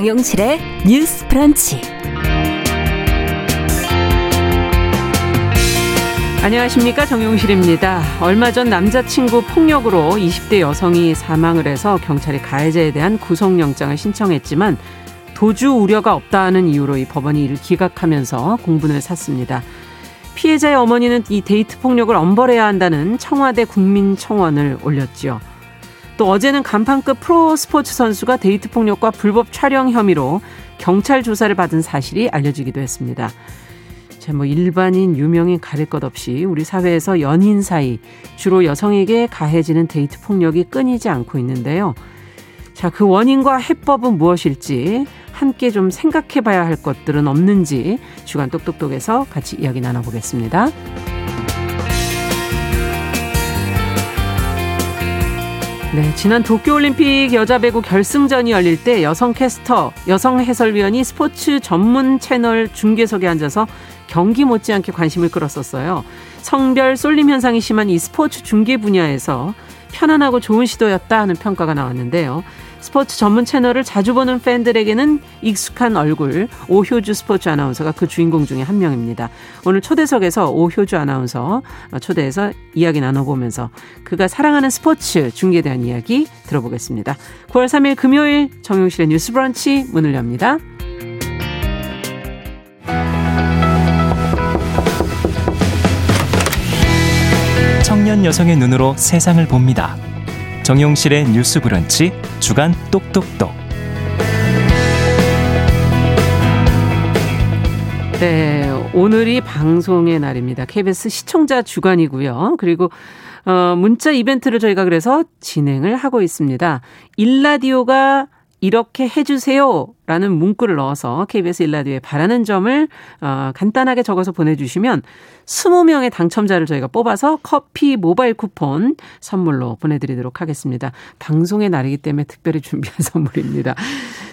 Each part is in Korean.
정용실의 뉴스 프런치. 안녕하십니까 정용실입니다. 얼마 전 남자친구 폭력으로 20대 여성이 사망을 해서 경찰이 가해자에 대한 구속영장을 신청했지만 도주 우려가 없다는 이유로 이 법원이 이를 기각하면서 공분을 샀습니다. 피해자의 어머니는 이 데이트 폭력을 엄벌해야 한다는 청와대 국민청원을 올렸지요. 또 어제는 간판급 프로 스포츠 선수가 데이트 폭력과 불법 촬영 혐의로 경찰 조사를 받은 사실이 알려지기도 했습니다. 자, 뭐 일반인, 유명인 가릴 것 없이 우리 사회에서 연인 사이 주로 여성에게 가해지는 데이트 폭력이 끊이지 않고 있는데요. 자, 그 원인과 해법은 무엇일지 함께 좀 생각해 봐야 할 것들은 없는지 주간 똑똑똑에서 같이 이야기 나눠보겠습니다. 네, 지난 도쿄올림픽 여자 배구 결승전이 열릴 때 여성 캐스터, 여성 해설위원이 스포츠 전문 채널 중계석에 앉아서 경기 못지않게 관심을 끌었었어요. 성별 쏠림 현상이 심한 이 스포츠 중계 분야에서 편안하고 좋은 시도였다 하는 평가가 나왔는데요. 스포츠 전문 채널을 자주 보는 팬들에게는 익숙한 얼굴 오효주 스포츠 아나운서가 그 주인공 중에 한 명입니다. 오늘 초대석에서 오효주 아나운서 초대해서 이야기 나눠보면서 그가 사랑하는 스포츠 중계에 대한 이야기 들어보겠습니다. 9월 3일 금요일 정용실의 뉴스 브런치 문을 엽니다. 청년 여성의 눈으로 세상을 봅니다. 정용실의 뉴스 브런치 주간 똑똑똑. 네, 오늘이 방송의 날입니다. KBS 시청자 주간이고요. 그리고 어, 문자 이벤트를 저희가 그래서 진행을 하고 있습니다. 일라디오가 이렇게 해주세요. 라는 문구를 넣어서 KBS 일라디오에 바라는 점을 어, 간단하게 적어서 보내주시면 20명의 당첨자를 저희가 뽑아서 커피 모바일 쿠폰 선물로 보내드리도록 하겠습니다. 방송의 날이기 때문에 특별히 준비한 선물입니다.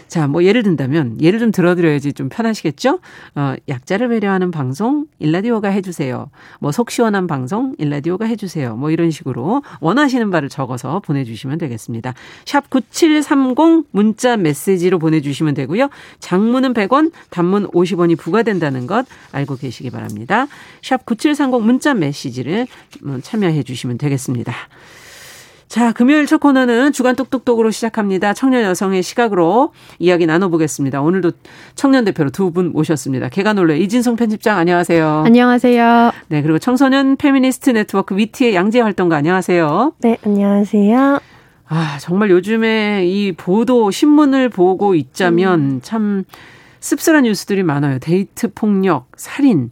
자, 뭐 예를 든다면 예를 좀 들어드려야지 좀 편하시겠죠? 어, 약자를 배려하는 방송 일라디오가 해주세요. 뭐 속 시원한 방송 일라디오가 해주세요. 뭐 이런 식으로 원하시는 바를 적어서 보내주시면 되겠습니다. 샵 9730 문자 메시지로 보내주시면 되고요. 장문은 100원, 단문 50원이 부과된다는 것 알고 계시기 바랍니다. 샵 9730 문자 메시지를 음, 참여해 주시면 되겠습니다. 자, 금요일 첫 코너는 주간 똑똑똑으로 시작합니다. 청년 여성의 시각으로 이야기 나눠보겠습니다. 오늘도 청년 대표로 두 분 모셨습니다. 계간홀로 이진송 편집장 안녕하세요. 안녕하세요. 네, 그리고 청소년 페미니스트 네트워크 위티의 양지 활동가 안녕하세요. 네, 안녕하세요. 아, 정말 요즘에 이 보도, 신문을 보고 있자면 음. 참 씁쓸한 뉴스들이 많아요. 데이트 폭력, 살인,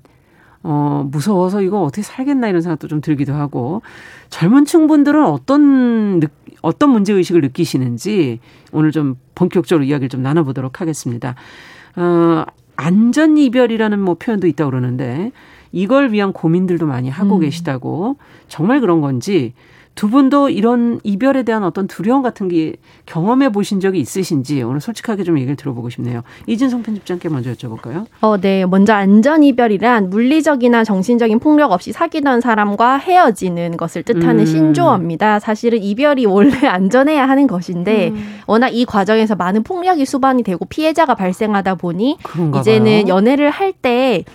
어, 무서워서 이거 어떻게 살겠나 이런 생각도 좀 들기도 하고 젊은 층분들은 어떤 어떤 문제 의식을 느끼시는지 오늘 좀 본격적으로 이야기를 좀 나눠보도록 하겠습니다. 어, 안전 이별이라는 뭐 표현도 있다고 그러는데 이걸 위한 고민들도 많이 하고 음. 계시다고 정말 그런 건지 두 분도 이런 이별에 대한 어떤 두려움 같은 게 경험해 보신 적이 있으신지 오늘 솔직하게 좀 얘기를 들어보고 싶네요. 이진성 편집장께 먼저 여쭤볼까요? 어, 네. 먼저 안전 이별이란 물리적이나 정신적인 폭력 없이 사귀던 사람과 헤어지는 것을 뜻하는 음. 신조어입니다. 사실은 이별이 원래 안전해야 하는 것인데 음. 워낙 이 과정에서 많은 폭력이 수반이 되고 피해자가 발생하다 보니 이제는 연애를 할때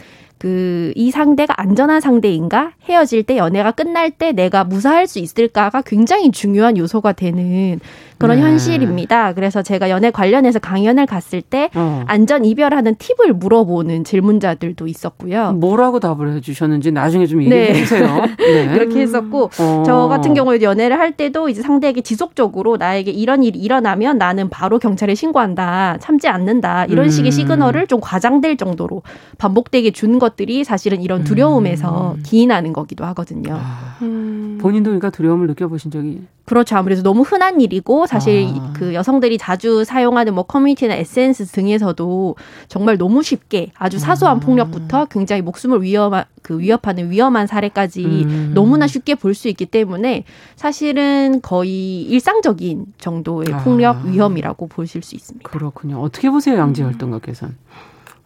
그 이 상대가 안전한 상대인가 헤어질 때 연애가 끝날 때 내가 무사할 수 있을까가 굉장히 중요한 요소가 되는 그런 네. 현실입니다. 그래서 제가 연애 관련해서 강연을 갔을 때 어. 안전 이별하는 팁을 물어보는 질문자들도 있었고요. 뭐라고 답을 해주셨는지 나중에 좀 얘기해 네. 주세요. 네. 그렇게 했었고 어. 저 같은 경우에 연애를 할 때도 이제 상대에게 지속적으로 나에게 이런 일이 일어나면 나는 바로 경찰에 신고한다, 참지 않는다 이런 음. 식의 시그널을 좀 과장될 정도로 반복되게 준 것 들이 사실은 이런 두려움에서 음. 기인하는 거기도 하거든요. 아. 음. 본인도 그러니까 두려움을 느껴보신 적이 그렇죠. 아무래도 너무 흔한 일이고 사실 아. 그 여성들이 자주 사용하는 뭐 커뮤니티나 SNS 등에서도 정말 너무 쉽게 아주 사소한 아. 폭력부터 굉장히 목숨을 위험한 그 위협하는 위험한 사례까지 음. 너무나 쉽게 볼 수 있기 때문에 사실은 거의 일상적인 정도의 폭력 아. 위험이라고 보실 수 있습니다. 그렇군요. 어떻게 보세요, 양지 활동가께서는?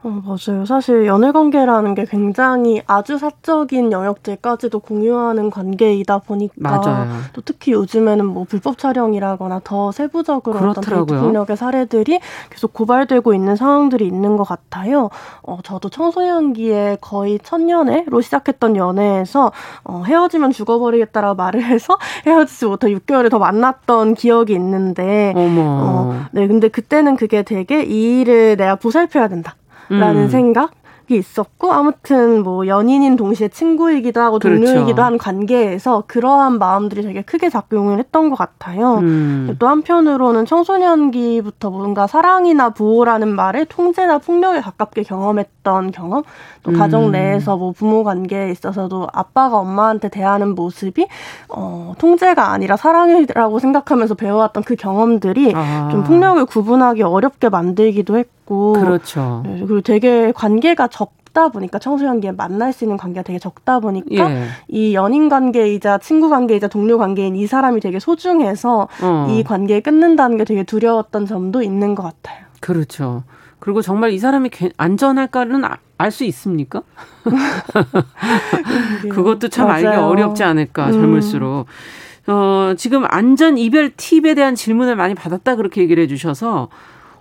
어, 맞아요. 사실 연애 관계라는 게 굉장히 아주 사적인 영역들까지도 공유하는 관계이다 보니까 맞아요. 또 특히 요즘에는 뭐 불법 촬영이라거나 더 세부적으로 그렇더라고요. 어떤 데이트 폭력의 사례들이 계속 고발되고 있는 상황들이 있는 것 같아요. 어, 저도 청소년기에 거의 첫연애로 시작했던 연애에서 어, 헤어지면 죽어버리겠다라 고 말을 해서 헤어지지 못해 6개월을 더 만났던 기억이 있는데 어머. 어, 네, 근데 그때는 그게 되게 이 일을 내가 보살펴야 된다. 라는 음. 생각 이 있었고 아무튼 뭐 연인인 동시에 친구이기도 하고 그렇죠. 동료이기도 한 관계에서 그러한 마음들이 되게 크게 작용을 했던 것 같아요. 음. 또 한편으로는 청소년기부터 뭔가 사랑이나 보호라는 말을 통제나 폭력에 가깝게 경험했던 경험, 또 음. 가정 내에서 뭐 부모 관계에 있어서도 아빠가 엄마한테 대하는 모습이 어, 통제가 아니라 사랑이라고 생각하면서 배워왔던 그 경험들이 아. 좀 폭력을 구분하기 어렵게 만들기도 했고 그렇죠. 네, 그리고 되게 관계가 적다 보니까 청소년기에 만날 수 있는 관계가 되게 적다 보니까 예. 이 연인 관계이자 친구 관계이자 동료 관계인 이 사람이 되게 소중해서 어. 이 관계에 끊는다는 게 되게 두려웠던 점도 있는 것 같아요. 그렇죠. 그리고 정말 이 사람이 괜- 안전할까는 알수 있습니까? 그것도 참 알기 맞아요. 어렵지 않을까 음. 젊을수록. 어, 지금 안전 이별 팁에 대한 질문을 많이 받았다 그렇게 얘기를 해주셔서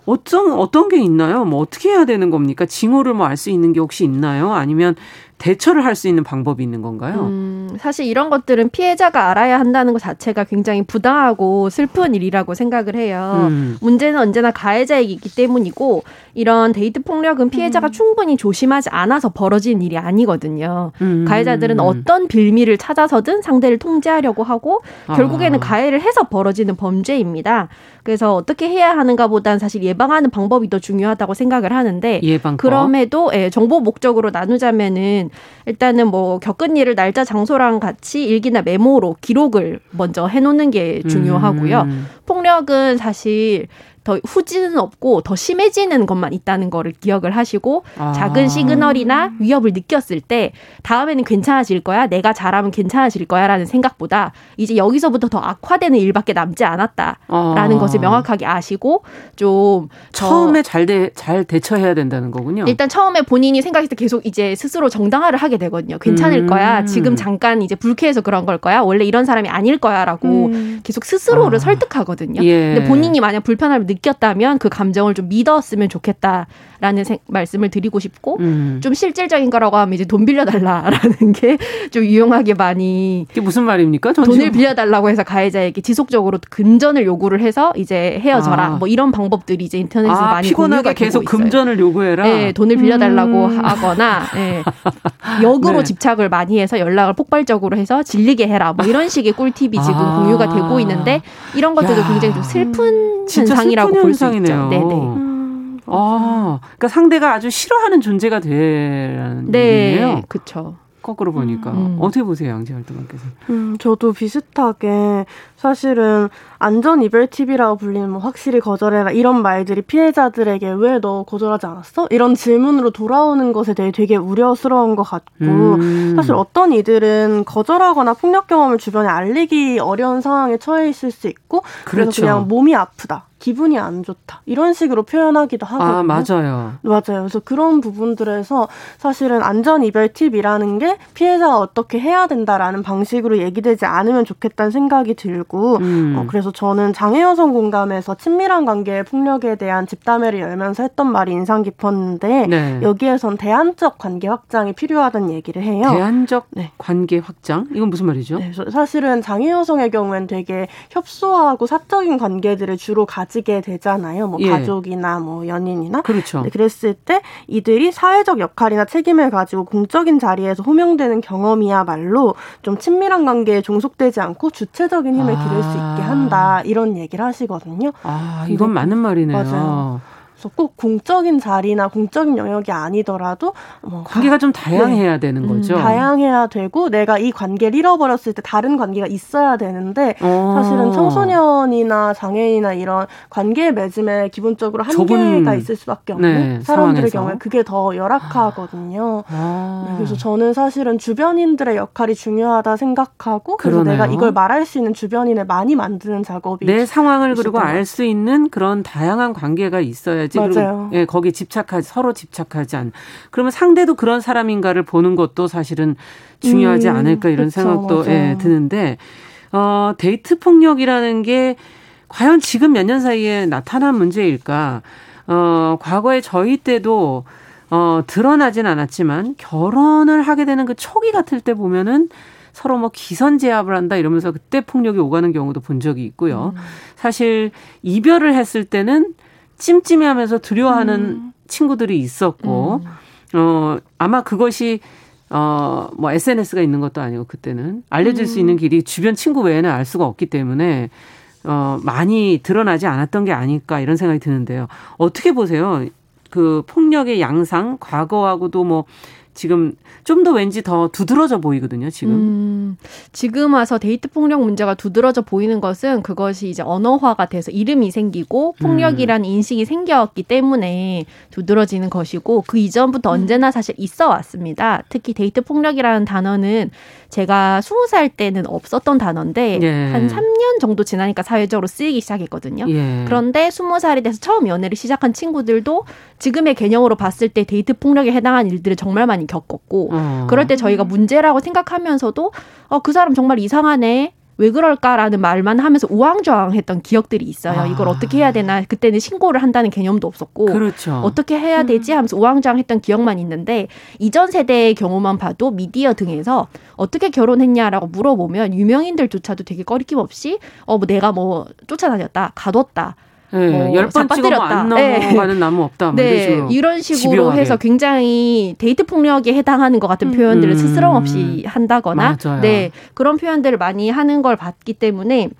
어떤 어떤 게 있나요? 뭐 어떻게 해야 되는 겁니까? 징후를 뭐 알 수 있는 게 혹시 있나요? 아니면 대처를 할 수 있는 방법이 있는 건가요? 음, 사실 이런 것들은 피해자가 알아야 한다는 것 자체가 굉장히 부당하고 슬픈 일이라고 생각을 해요. 음. 문제는 언제나 가해자이기 때문이고 이런 데이트 폭력은 피해자가 충분히 조심하지 않아서 벌어진 일이 아니거든요. 음. 가해자들은 어떤 빌미를 찾아서든 상대를 통제하려고 하고 결국에는 아. 가해를 해서 벌어지는 범죄입니다. 그래서 어떻게 해야 하는가 보단 사실 예방하는 방법이 더 중요하다고 생각을 하는데 예방법. 그럼에도 예, 정보 목적으로 나누자면은 일단은 뭐 겪은 일을 날짜 장소랑 같이 일기나 메모로 기록을 먼저 해놓는 게 중요하고요. 음. 폭력은 사실 더 후지는 없고 더 심해지는 것만 있다는 거를 기억을 하시고 아. 작은 시그널이나 위협을 느꼈을 때 다음에는 괜찮아질 거야 내가 잘하면 괜찮아질 거야라는 생각보다 이제 여기서부터 더 악화되는 일밖에 남지 않았다라는 아. 것을 명확하게 아시고 좀 처음에 잘, 대, 잘 대처해야 된다는 거군요. 일단 처음에 본인이 생각했을 때 계속 이제 스스로 정당화를 하게 되거든요. 괜찮을 음. 거야. 지금 잠깐 이제 불쾌해서 그런 걸 거야. 원래 이런 사람이 아닐 거야라고 음. 계속 스스로를 아. 설득하거든요. 예. 근데 본인이 만약 불편함을 느꼈다면 그 감정을 좀 믿었으면 좋겠다라는 생- 말씀을 드리고 싶고 음. 좀 실질적인 거라고 하면 이제 돈 빌려달라라는 게 좀 유용하게 많이 이게 무슨 말입니까? 전 돈을 빌려달라고 해서 가해자에게 지속적으로 금전을 요구를 해서 이제 헤어져라 아. 뭐 이런 방법들이 이제 인터넷에서 아, 많이 피곤하게 공유가 계속. 금전을 요구해라. 네, 돈을 빌려달라고 음. 하거나 예, 역으로 네. 집착을 많이 해서 연락을 폭발적으로 해서 질리게 해라 뭐 이런 식의 꿀팁이 지금 아. 공유가 되고 있는데 이런 것들도 야. 굉장히 좀 슬픈 현상이라고 현상이네요. 있죠. 네네. 음, 아, 그러니까 상대가 아주 싫어하는 존재가 되라는. 네, 그렇죠. 거꾸로 보니까 음. 어떻게 보세요, 양재 활동가께서? 음, 저도 비슷하게 사실은 안전 이별 팁이라고 불리는 뭐 확실히 거절해라 이런 말들이 피해자들에게 왜 너 거절하지 않았어? 이런 질문으로 돌아오는 것에 대해 되게 우려스러운 것 같고 음. 사실 어떤 이들은 거절하거나 폭력 경험을 주변에 알리기 어려운 상황에 처해 있을 수 있고 그래서 그렇죠. 그냥 몸이 아프다, 기분이 안 좋다 이런 식으로 표현하기도 하거든요. 아 맞아요. 맞아요. 그래서 그런 부분들에서 사실은 안전 이별 팁이라는 게 피해자가 어떻게 해야 된다라는 방식으로 얘기되지 않으면 좋겠다는 생각이 들고 음. 어, 그래서 저는 장애 여성 공감에서 친밀한 관계의 폭력에 대한 집담회를 열면서 했던 말이 인상 깊었는데 네. 여기에선 대안적 관계 확장이 필요하다는 얘기를 해요. 대안적 네. 관계 확장 이건 무슨 말이죠? 네, 사실은 장애 여성의 경우엔 되게 협소하고 사적인 관계들을 주로 가지게 되잖아요. 뭐 예. 가족이나 뭐 연인이나 그렇죠. 네, 그랬을 때 이들이 사회적 역할이나 책임을 가지고 공적인 자리에서 호명되는 경험이야말로 좀 친밀한 관계에 종속되지 않고 주체적인 힘을 기를 수 아. 있게 한다 이런 얘기를 하시거든요. 아 이건 맞는 말이네요. 맞아요. 그래서 꼭 공적인 자리나 공적인 영역이 아니더라도 뭐 관계가 좀 다양해야 되는 거죠. 음, 다양해야 되고 내가 이 관계를 잃어버렸을 때 다른 관계가 있어야 되는데 어. 사실은 청소년이나 장애인이나 이런 관계 맺음에 기본적으로 한계가 있을 수밖에 없는 네, 사람들의. 경우에 그게 더 열악하거든요. 아. 네, 그래서 저는 사실은 주변인들의 역할이 중요하다 생각하고 그래서 그러네요. 내가 이걸 말할 수 있는 주변인을 많이 만드는 작업이 내 상황을 그리고 알 수 있는 그런 다양한 관계가 있어야지 맞아요. 예, 거기에 집착하지 서로 집착하지 않. 그러면 상대도 그런 사람인가를 보는 것도 사실은 중요하지 음, 않을까 이런 그쵸, 생각도 예, 드는데 어, 데이트 폭력이라는 게 과연 지금 몇 년 사이에 나타난 문제일까? 어, 과거에 저희 때도 어, 드러나진 않았지만 결혼을 하게 되는 그 초기 같을 때 보면은 서로 뭐 기선 제압을 한다 이러면서 그때 폭력이 오가는 경우도 본 적이 있고요. 음. 사실 이별을 했을 때는 찜찜해하면서 두려워하는 음. 친구들이 있었고, 음. 어, 아마 그것이 어, 뭐 SNS가 있는 것도 아니고 그때는 알려질 수 음. 있는 길이 주변 친구 외에는 알 수가 없기 때문에 어, 많이 드러나지 않았던 게 아닐까 이런 생각이 드는데요. 어떻게 보세요? 그 폭력의 양상, 과거하고도 뭐 지금 좀 더 왠지 더 두드러져 보이거든요, 지금. 음, 지금 와서 데이트 폭력 문제가 두드러져 보이는 것은 그것이 이제 언어화가 돼서 이름이 생기고 폭력이라는 음. 인식이 생겼기 때문에 두드러지는 것이고 그 이전부터 음. 언제나 사실 있어 왔습니다. 특히 데이트 폭력이라는 단어는 제가 스무 살 때는 없었던 단어인데 예. 한 3년 정도 지나니까 사회적으로 쓰이기 시작했거든요. 예. 그런데 스무 살이 돼서 처음 연애를 시작한 친구들도 지금의 개념으로 봤을 때 데이트 폭력에 해당한 일들을 정말 많이 겪었고 어. 그럴 때 저희가 문제라고 생각하면서도 어, 그 사람 정말 이상하네. 왜 그럴까라는 말만 하면서 우왕좌왕했던 기억들이 있어요. 아. 이걸 어떻게 해야 되나 그때는 신고를 한다는 개념도 없었고 그렇죠. 어떻게 해야 되지 하면서 우왕좌왕했던 기억만 있는데 이전 세대의 경우만 봐도 미디어 등에서 어떻게 결혼했냐라고 물어보면 유명인들조차도 되게 꺼리낌 없이 어 뭐 내가 뭐 쫓아다녔다 가뒀다 네, 어, 열번 찍어도 안 넘어가는 네. 나무 없다. 뭐 네, 이런, 이런 식으로 집요하게. 해서 굉장히 데이트 폭력에 해당하는 것 같은 표현들을 음. 스스럼 없이 한다거나, 맞아요. 네 그런 표현들을 많이 하는 걸 봤기 때문에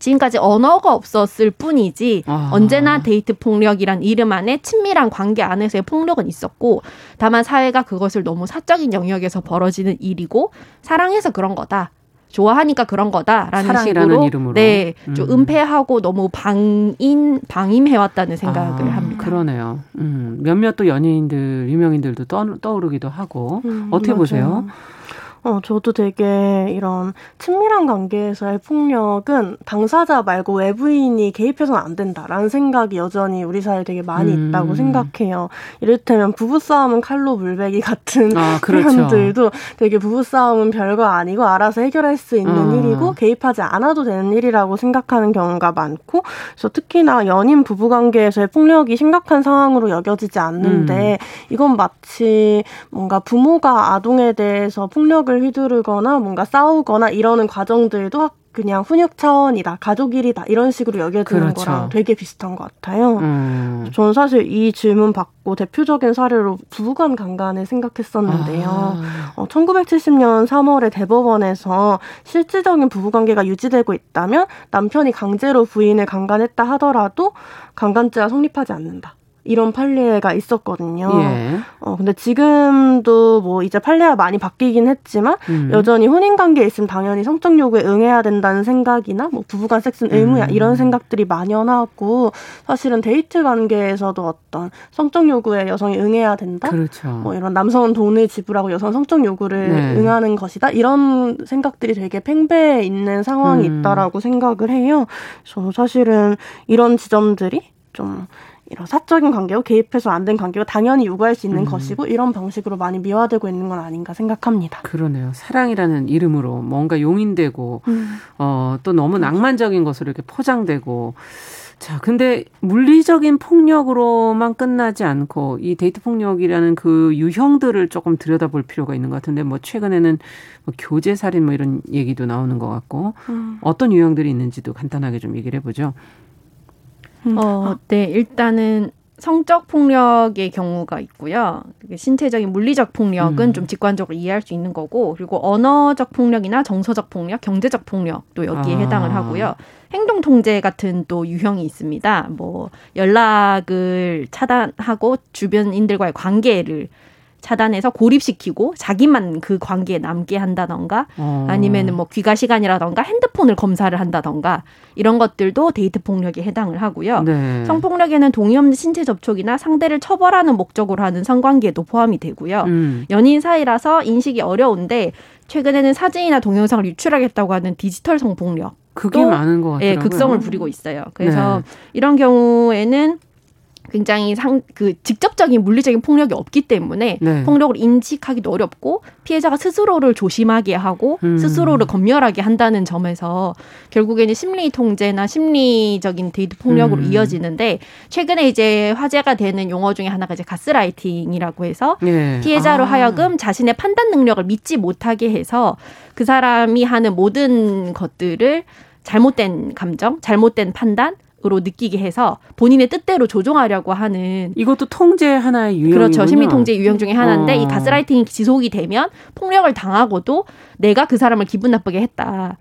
지금까지 언어가 없었을 뿐이지 아. 언제나 데이트 폭력이란 이름 안에 친밀한 관계 안에서의 폭력은 있었고 다만 사회가 그것을 너무 사적인 영역에서 벌어지는 일이고 사랑해서 그런 거다. 좋아하니까 그런 거다라는 식으로 이름으로. 네, 좀 음. 은폐하고 너무 방인 방임해왔다는 생각을 아, 합니다. 그러네요. 음, 몇몇 또 연예인들, 유명인들도 떠, 떠오르기도 하고 음, 어떻게 맞아요. 보세요? 어, 저도 되게 이런 친밀한 관계에서의 폭력은 당사자 말고 외부인이 개입해서는 안 된다라는 생각이 여전히 우리 사회에 되게 많이 음. 있다고 생각해요. 이를테면 부부싸움은 칼로 물베기 같은 아, 그렇죠. 표현들도 되게 부부싸움은 별거 아니고 알아서 해결할 수 있는 음. 일이고 개입하지 않아도 되는 일이라고 생각하는 경우가 많고 그래서 특히나 연인 부부 관계에서의 폭력이 심각한 상황으로 여겨지지 않는데 음. 이건 마치 뭔가 부모가 아동에 대해서 폭력을 폭력을 휘두르거나 뭔가 싸우거나 이러는 과정들도 그냥 훈육 차원이다, 가족 일이다 이런 식으로 여겨지는 그렇죠. 거랑 되게 비슷한 것 같아요. 음. 저는 사실 이 질문 받고 대표적인 사례로 부부간 강간을 생각했었는데요. 아. 어, 1970년 3월에 대법원에서 실질적인 부부관계가 유지되고 있다면 남편이 강제로 부인을 강간했다 하더라도 강간죄가 성립하지 않는다. 이런 판례가 있었거든요. 예. 어, 근데 지금도 뭐 이제 판례가 많이 바뀌긴 했지만 음. 여전히 혼인 관계에 있으면 당연히 성적 요구에 응해야 된다는 생각이나 뭐 부부간 섹스는 의무야 음. 이런 생각들이 만연하고 사실은 데이트 관계에서도 어떤 성적 요구에 여성이 응해야 된다. 그렇죠. 뭐 이런 남성은 돈을 지불하고 여성 성적 요구를 네. 응하는 것이다. 이런 생각들이 되게 팽배해 있는 상황이 음. 있다라고 생각을 해요. 그래서 사실은 이런 지점들이 좀 이런 사적인 관계고 개입해서 안 된 관계고 당연히 요구할 수 있는 음. 것이고 이런 방식으로 많이 미화되고 있는 건 아닌가 생각합니다. 그러네요. 사랑이라는 이름으로 뭔가 용인되고 음. 어, 또 너무 낭만적인 것으로 이렇게 포장되고 자, 근데 물리적인 폭력으로만 끝나지 않고 이 데이트 폭력이라는 그 유형들을 조금 들여다볼 필요가 있는 것 같은데 뭐 최근에는 뭐 교제 살인 뭐 이런 얘기도 나오는 것 같고 음. 어떤 유형들이 있는지도 간단하게 좀 얘기를 해보죠. 음. 어, 네, 일단은 성적 폭력의 경우가 있고요. 신체적인 물리적 폭력은 음. 좀 직관적으로 이해할 수 있는 거고, 그리고 언어적 폭력이나 정서적 폭력, 경제적 폭력도 여기에 아. 해당을 하고요. 행동 통제 같은 또 유형이 있습니다. 뭐 연락을 차단하고 주변인들과의 관계를 차단해서 고립시키고 자기만 그 관계에 남게 한다던가 어. 아니면은 뭐 귀가 시간이라던가 핸드폰을 검사를 한다던가 이런 것들도 데이트 폭력에 해당을 하고요. 네. 성폭력에는 동의 없는 신체 접촉이나 상대를 처벌하는 목적으로 하는 성관계도 포함이 되고요. 음. 연인 사이라서 인식이 어려운데 최근에는 사진이나 동영상을 유출하겠다고 하는 디지털 성폭력 그게 많은 것 같아요. 예, 극성을 부리고 있어요. 그래서 네. 이런 경우에는 굉장히 상 그 직접적인 물리적인 폭력이 없기 때문에 네. 폭력을 인식하기도 어렵고 피해자가 스스로를 조심하게 하고 음. 스스로를 검열하게 한다는 점에서 결국에는 심리 통제나 심리적인 데이트 폭력으로 음. 이어지는데 최근에 이제 화제가 되는 용어 중에 하나가 이제 가스라이팅이라고 해서 예. 피해자로 아. 하여금 자신의 판단 능력을 믿지 못하게 해서 그 사람이 하는 모든 것들을 잘못된 감정, 잘못된 판단 으로 느끼게 해서 본인의 뜻대로 조종하려고 하는 이것도 통제 하나의 유형이군요. 그렇죠. 심리 통제 유형 중에 하나인데 어. 이 가스라이팅이 지속이 되면 폭력을 당하고도 내가 그 사람을 기분 나쁘게 했다.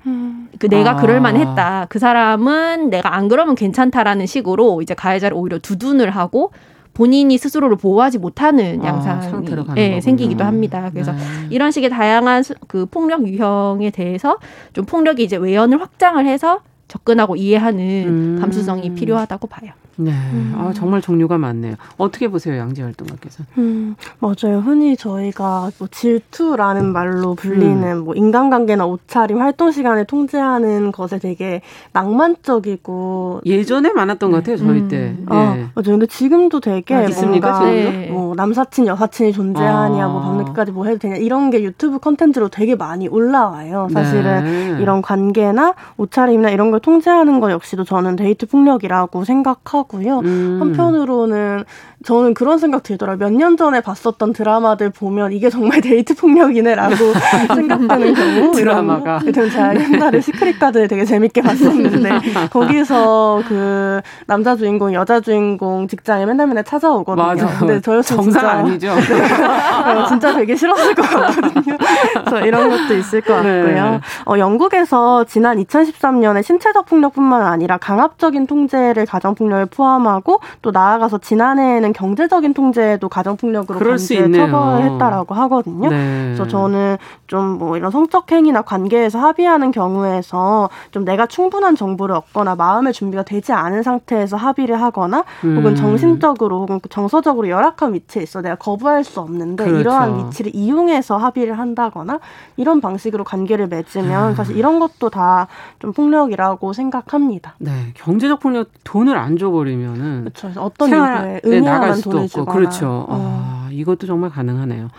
그 내가 아. 그럴 만했다. 그 사람은 내가 안 그러면 괜찮다라는 식으로 이제 가해자를 오히려 두둔을 하고 본인이 스스로를 보호하지 못하는 아, 양상이 가는 예. 생기기도 합니다. 그래서 네. 이런 식의 다양한 수- 그 폭력 유형에 대해서 좀 폭력이 이제 외연을 확장을 해서 접근하고 이해하는 음. 감수성이 필요하다고 봐요. 네. 아, 정말 종류가 많네요. 어떻게 보세요, 양지 활동가께서? 음, 맞아요. 흔히 저희가 뭐 질투라는 말로 불리는 뭐 인간관계나 옷차림, 활동 시간을 통제하는 것에 되게 낭만적이고 예전에 많았던 것 같아요, 저희 음. 때. 아, 예. 맞아요. 근데 지금도 되게 아, 있습니까? 네. 뭐 남사친, 여사친이 존재하냐, 아. 뭐 밤늦게까지 뭐 해도 되냐 이런 게 유튜브 컨텐츠로 되게 많이 올라와요. 사실은 네. 이런 관계나 옷차림이나 이런 걸 통제하는 것 역시도 저는 데이트 폭력이라고 생각하고 요. 음. 한편으로는 저는 그런 생각 들더라고요. 몇년 전에 봤었던 드라마들 보면 이게 정말 데이트 폭력이네라고 생각되는 경우. 드라마가. 이런, 제가 옛날에 시크릿 가든을 되게 재밌게 봤었는데 거기서 그 남자 주인공, 여자 주인공 직장에 맨날 맨날 찾아오거든요. 맞아요. 근데 저였으면 정상 진짜 아니죠. 어, 진짜 되게 싫었을 것 같거든요. 그래서 이런 것도 있을 것 네. 같고요. 어, 영국에서 지난 2013년에 신체적 폭력뿐만 아니라 강압적인 통제를 가정 폭력에 포함하고 또 나아가서 지난해에는 경제적인 통제도 가정폭력으로 강제. 처벌했다라고 하거든요. 네. 그래서 저는 좀 뭐 이런 성적 행위나 관계에서 합의하는 경우에서 좀 내가 충분한 정보를 얻거나 마음의 준비가 되지 않은 상태에서 합의를 하거나 음. 혹은 정신적으로 혹은 정서적으로 열악한 위치에 있어 내가 거부할 수 없는데 그렇죠. 이러한 위치를 이용해서 합의를 한다거나 이런 방식으로 관계를 아. 맺으면 사실 이런 것도 다 좀 폭력이라고 생각합니다. 네. 경제적 폭력 돈을 안줘 버리면 그렇죠. 어떤 생활에 일에 나갈 수도 없고 주거나 그렇죠. 어. 아, 이것도 정말 가능하네요.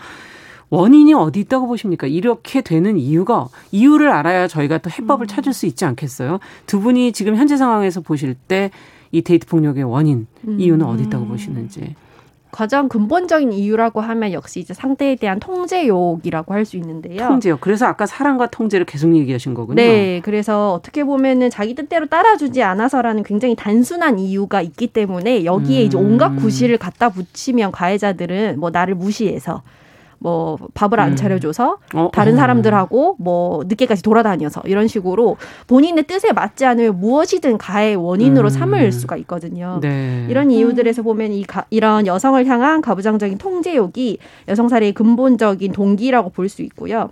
원인이 어디 있다고 보십니까? 이렇게 되는 이유가 이유를 알아야 저희가 또 해법을 찾을 수 있지 않겠어요? 두 분이 지금 현재 상황에서 보실 때 이 데이트 폭력의 원인 이유는 어디 있다고 보시는지. 가장 근본적인 이유라고 하면 역시 이제 상대에 대한 통제욕이라고 할 수 있는데요. 통제요. 그래서 아까 사랑과 통제를 계속 얘기하신 거군요. 네, 그래서 어떻게 보면은 자기 뜻대로 따라주지 않아서라는 굉장히 단순한 이유가 있기 때문에 여기에 이제 온갖 음. 구실을 갖다 붙이면 가해자들은 뭐 나를 무시해서 뭐 밥을 안 음. 차려줘서 어, 다른 어. 사람들하고 뭐 늦게까지 돌아다녀서 이런 식으로 본인의 뜻에 맞지 않으면 무엇이든 가해 원인으로 음. 삼을 수가 있거든요. 네. 이런 이유들에서 보면 이 가, 이런 여성을 향한 가부장적인 통제욕이 여성 살해의 근본적인 동기라고 볼 수 있고요.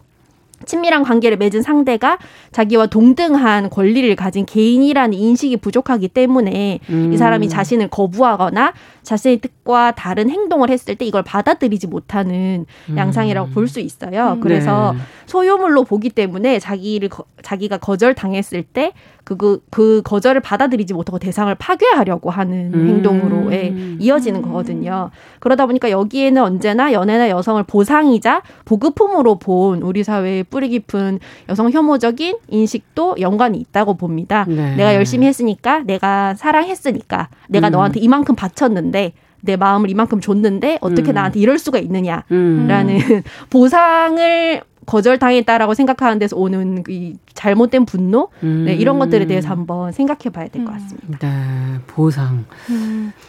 친밀한 관계를 맺은 상대가 자기와 동등한 권리를 가진 개인이라는 인식이 부족하기 때문에 음. 이 사람이 자신을 거부하거나 자신의 뜻과 다른 행동을 했을 때 이걸 받아들이지 못하는 양상이라고 볼 수 있어요. 그래서 네. 소유물로 보기 때문에 자기를 거- 자기가 거절 당했을 때 그, 그 거절을 받아들이지 못하고 대상을 파괴하려고 하는 음. 행동으로 예, 이어지는 거거든요. 그러다 보니까 여기에는 언제나 연애나 여성을 보상이자 보급품으로 본 우리 사회의 뿌리 깊은 여성 혐오적인 인식도 연관이 있다고 봅니다. 네. 내가 열심히 했으니까, 내가 사랑했으니까, 내가 음. 너한테 이만큼 바쳤는데, 내 마음을 이만큼 줬는데 어떻게 음. 나한테 이럴 수가 있느냐. 음. 라는 보상을 거절당했다라고 생각하는 데서 오는 이 잘못된 분노 음. 네, 이런 것들에 대해서 한번 생각해 봐야 될 것 같습니다. 네, 보상.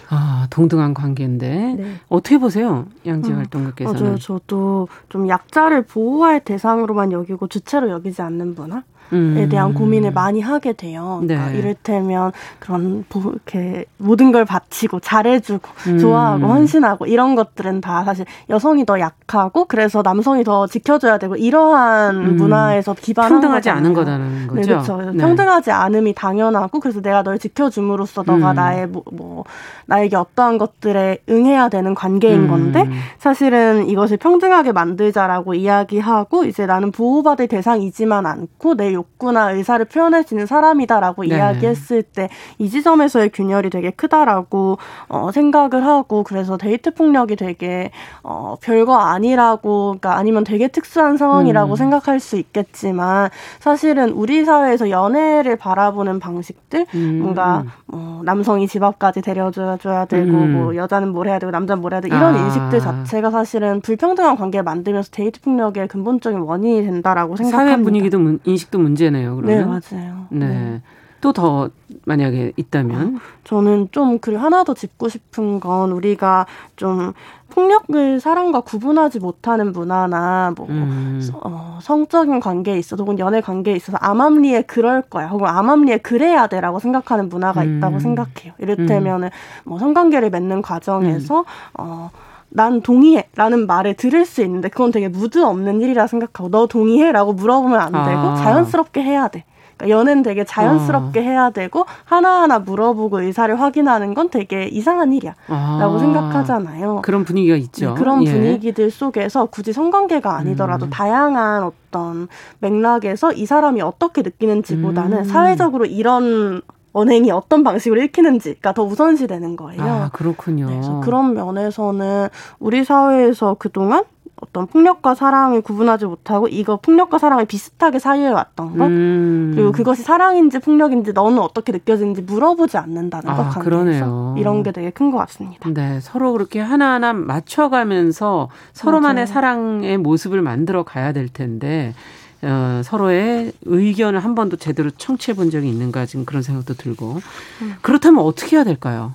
아, 동등한 관계인데. 네. 어떻게 보세요? 양지 활동가께서는. 맞아요. 저도 좀 약자를 보호할 대상으로만 여기고 주체로 여기지 않는 문화? 에 대한 고민을 많이 하게 돼요. 그러니까 음. 네. 이를테면 그런 보, 이렇게 모든 걸 바치고 잘해주고 음. 좋아하고 헌신하고 이런 것들은 다 사실 여성이 더 약하고 그래서 남성이 더 지켜줘야 되고 이러한 음. 문화에서 기반한 평등하지 않은 거잖아요. 거다는 거죠. 네, 그렇죠. 네. 평등하지 않음이 당연하고 그래서 내가 널 지켜줌으로써 너가 음. 나의 뭐, 뭐 나에게 어떠한 것들에 응해야 되는 관계인 음. 건데 사실은 이것을 평등하게 만들자라고 이야기하고 이제 나는 보호받을 대상이지만 않고 내 욕구나 의사를 표현할 수 있는 사람이다라고 네. 이야기했을 때 이 지점에서의 균열이 되게 크다라고 어, 생각을 하고 그래서 데이트 폭력이 되게 어, 별거 아니라고 그러니까 아니면 되게 특수한 상황이라고 음. 생각할 수 있겠지만 사실은 우리 사회에서 연애를 바라보는 방식들 음. 뭔가 뭐 남성이 집 앞까지 데려줘야 되고 음. 뭐 여자는 뭘 해야 되고 남자는 뭘 해야 되고 이런 아. 인식들 자체가 사실은 불평등한 관계를 만들면서 데이트 폭력의 근본적인 원인이 된다라고 생각합니다. 사회 분위기도 인식도 문제 네요. 그러면. 네 맞아요. 네. 네. 또더 만약에 있다면 저는 좀 그 하나 더 짚고 싶은 건 우리가 좀 폭력을 사랑과 구분하지 못하는 문화나 뭐 음. 어, 성적인 관계에 있어서 혹은 연애 관계에 있어서 암암리에 그럴 거야 혹은 암암리에 그래야 돼라고 생각하는 문화가 음. 있다고 생각해요. 이를테면은 음. 뭐 성관계를 맺는 과정에서 음. 어. 난 동의해 라는 말을 들을 수 있는데 그건 되게 무드 없는 일이라 생각하고 너 동의해? 라고 물어보면 안 되고 아. 자연스럽게 해야 돼. 그러니까 연애는 되게 자연스럽게 어. 해야 되고 하나하나 물어보고 의사를 확인하는 건 되게 이상한 일이야. 라고 아. 생각하잖아요. 그런 분위기가 있죠. 네, 그런 예. 분위기들 속에서 굳이 성관계가 아니더라도 음. 다양한 어떤 맥락에서 이 사람이 어떻게 느끼는지보다는 음. 사회적으로 이런 언행이 어떤 방식으로 읽히는지가 더 우선시되는 거예요. 아, 그렇군요. 네, 그래서 그런 면에서는 우리 사회에서 그동안 어떤 폭력과 사랑을 구분하지 못하고 이거 폭력과 사랑을 비슷하게 사유해 왔던 것 음. 그리고 그것이 사랑인지 폭력인지 너는 어떻게 느껴지는지 물어보지 않는다는 아, 것 아, 그러네요. 이런 게 되게 큰 것 같습니다. 네, 서로 그렇게 하나하나 맞춰가면서 서로만의 맞아요. 사랑의 모습을 만들어 가야 될 텐데 어, 서로의 의견을 한 번도 제대로 청취해 본 적이 있는가 지금 그런 생각도 들고 음. 그렇다면 어떻게 해야 될까요?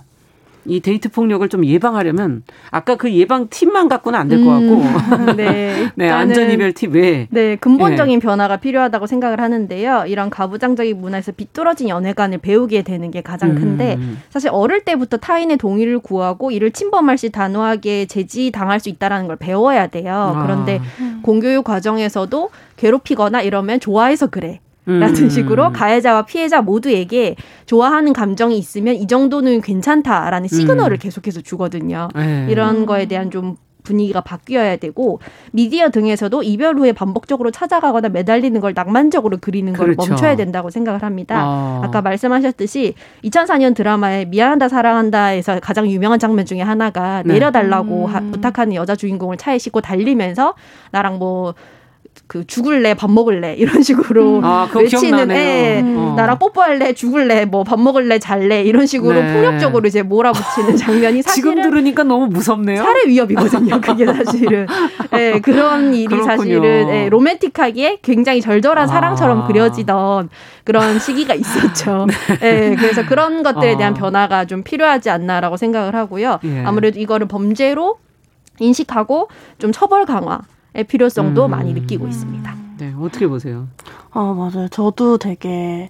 이 데이트 폭력을 좀 예방하려면 아까 그 예방 팁만 갖고는 안 될 것 같고 음, 네, 네 안전 이별 팁 외에 네 근본적인 네. 변화가 필요하다고 생각을 하는데요. 이런 가부장적인 문화에서 비뚤어진 연애관을 배우게 되는 게 가장 음. 큰데 사실 어릴 때부터 타인의 동의를 구하고 이를 침범할 시 단호하게 제지 당할 수 있다라는 걸 배워야 돼요. 아. 그런데 공교육 과정에서도 괴롭히거나 이러면 좋아해서 그래. 라는 음. 식으로 가해자와 피해자 모두에게 좋아하는 감정이 있으면 이 정도는 괜찮다라는 시그널을 음. 계속해서 주거든요. 네. 이런 거에 대한 좀 분위기가 바뀌어야 되고 미디어 등에서도 이별 후에 반복적으로 찾아가거나 매달리는 걸 낭만적으로 그리는 걸 그렇죠. 멈춰야 된다고 생각을 합니다. 아. 아까 말씀하셨듯이 2004년 드라마의 미안한다 사랑한다에서 가장 유명한 장면 중에 하나가 네. 내려달라고 음. 부탁하는 여자 주인공을 차에 싣고 달리면서 나랑 뭐 그 죽을래 밥 먹을래 이런 식으로 음. 아, 외치는 애 음. 어. 나랑 뽀뽀할래 죽을래 뭐 밥 먹을래 잘래 이런 식으로 네. 폭력적으로 이제 몰아붙이는 장면이 사실은 지금 들으니까 너무 무섭네요. 살해 위협이거든요. 그게 사실은 네, 그런 일이 그렇군요. 사실은 네, 로맨틱하기에 굉장히 절절한 아. 사랑처럼 그려지던 그런 시기가 있었죠. 네. 네 그래서 그런 것들에 대한 아. 변화가 좀 필요하지 않나라고 생각을 하고요. 예. 아무래도 이거를 범죄로 인식하고 좀 처벌 강화 필요성도 음. 많이 느끼고 있습니다. 네, 어떻게 보세요? 아, 맞아요. 저도 되게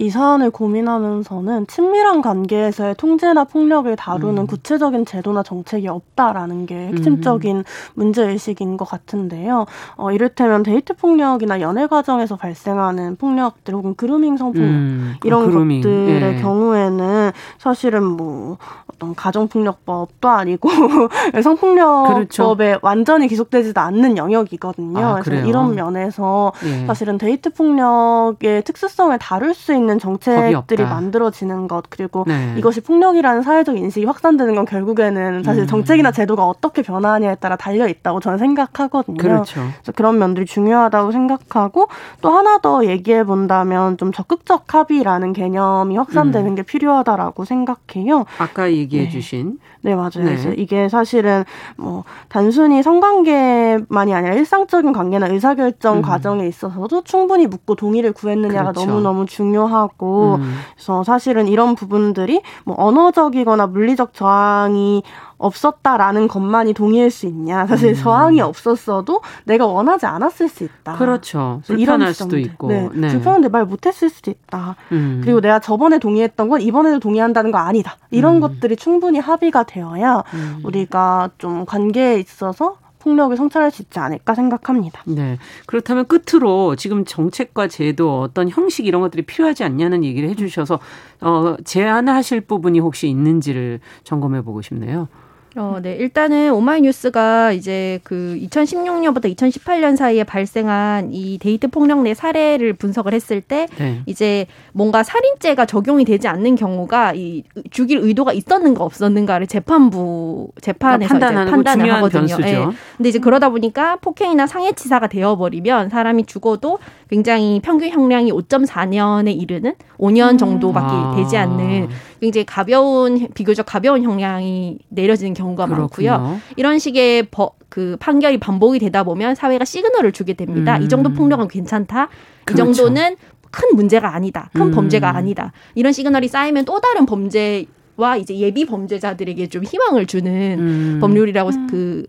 이 사안을 고민하면서는 친밀한 관계에서의 통제나 폭력을 다루는 음. 구체적인 제도나 정책이 없다라는 게 핵심적인 음. 문제의식인 것 같은데요. 어, 이를테면 데이트 폭력이나 연애 과정에서 발생하는 폭력들 혹은 그루밍 성폭력 음. 이런 아, 그루밍. 것들의 예. 경우에는 사실은 뭐 어떤 가정폭력법도 아니고 성폭력법에 그렇죠. 완전히 귀속되지도 않는 영역이거든요. 아, 그래서 이런 면에서 예. 사실은 데이트 폭력의 특수성을 다룰 수 있는 정책들이 만들어지는 것 그리고 네. 이것이 폭력이라는 사회적 인식이 확산되는 건 결국에는 사실 음. 정책이나 제도가 어떻게 변화하냐에 따라 달려 있다고 저는 생각하거든요. 그렇죠. 그래서 그런 면들이 중요하다고 생각하고 또 하나 더 얘기해 본다면 좀 적극적 합의라는 개념이 확산되는 음. 게 필요하다라고 생각해요. 아까 얘기해 네. 주신 네 맞아요. 네. 그래서 이게 사실은 뭐 단순히 성관계만이 아니라 일상적인 관계나 의사결정 음. 과정에 있어서도 충분히 묻고 동의를 구했느냐가 그렇죠. 너무 너무 중요하고. 하고 음. 그래서 사실은 이런 부분들이 뭐 언어적이거나 물리적 저항이 없었다라는 것만이 동의할 수 있냐. 사실 음. 저항이 없었어도 내가 원하지 않았을 수 있다. 그렇죠. 불편할 수도 있고. 네. 네. 불편한데 말 못했을 수도 있다. 음. 그리고 내가 저번에 동의했던 건 이번에도 동의한다는 거 아니다. 이런 음. 것들이 충분히 합의가 되어야 음. 우리가 좀 관계에 있어서 폭력을 성찰할 수 있지 않을까 생각합니다. 네. 그렇다면 끝으로 지금 정책과 제도 어떤 형식 이런 것들이 필요하지 않냐는 얘기를 해주셔서 어, 제안하실 부분이 혹시 있는지를 점검해 보고 싶네요. 어, 네. 일단은 오마이뉴스가 이제 그 2016년부터 2018년 사이에 발생한 이 데이트 폭력 내 사례를 분석을 했을 때 네. 이제 뭔가 살인죄가 적용이 되지 않는 경우가 이 죽일 의도가 있었는가 없었는가를 재판부 재판에서 판단하는 판단을 하거든요. 변수죠. 네. 근데 이제 그러다 보니까 폭행이나 상해치사가 되어 버리면 사람이 죽어도 굉장히 평균 형량이 5.4년에 이르는 5년 음. 정도밖에 아. 되지 않는 굉장히 가벼운 비교적 가벼운 형량이 내려지는 경우가 그렇군요. 많고요. 이런 식의 버, 그 판결이 반복이 되다 보면 사회가 시그널을 주게 됩니다. 음. 이 정도 폭력은 괜찮다. 그렇죠. 이 정도는 큰 문제가 아니다. 큰 음. 범죄가 아니다. 이런 시그널이 쌓이면 또 다른 범죄 와 이제 예비 범죄자들에게 좀 희망을 주는 음. 법률이라고 음. 그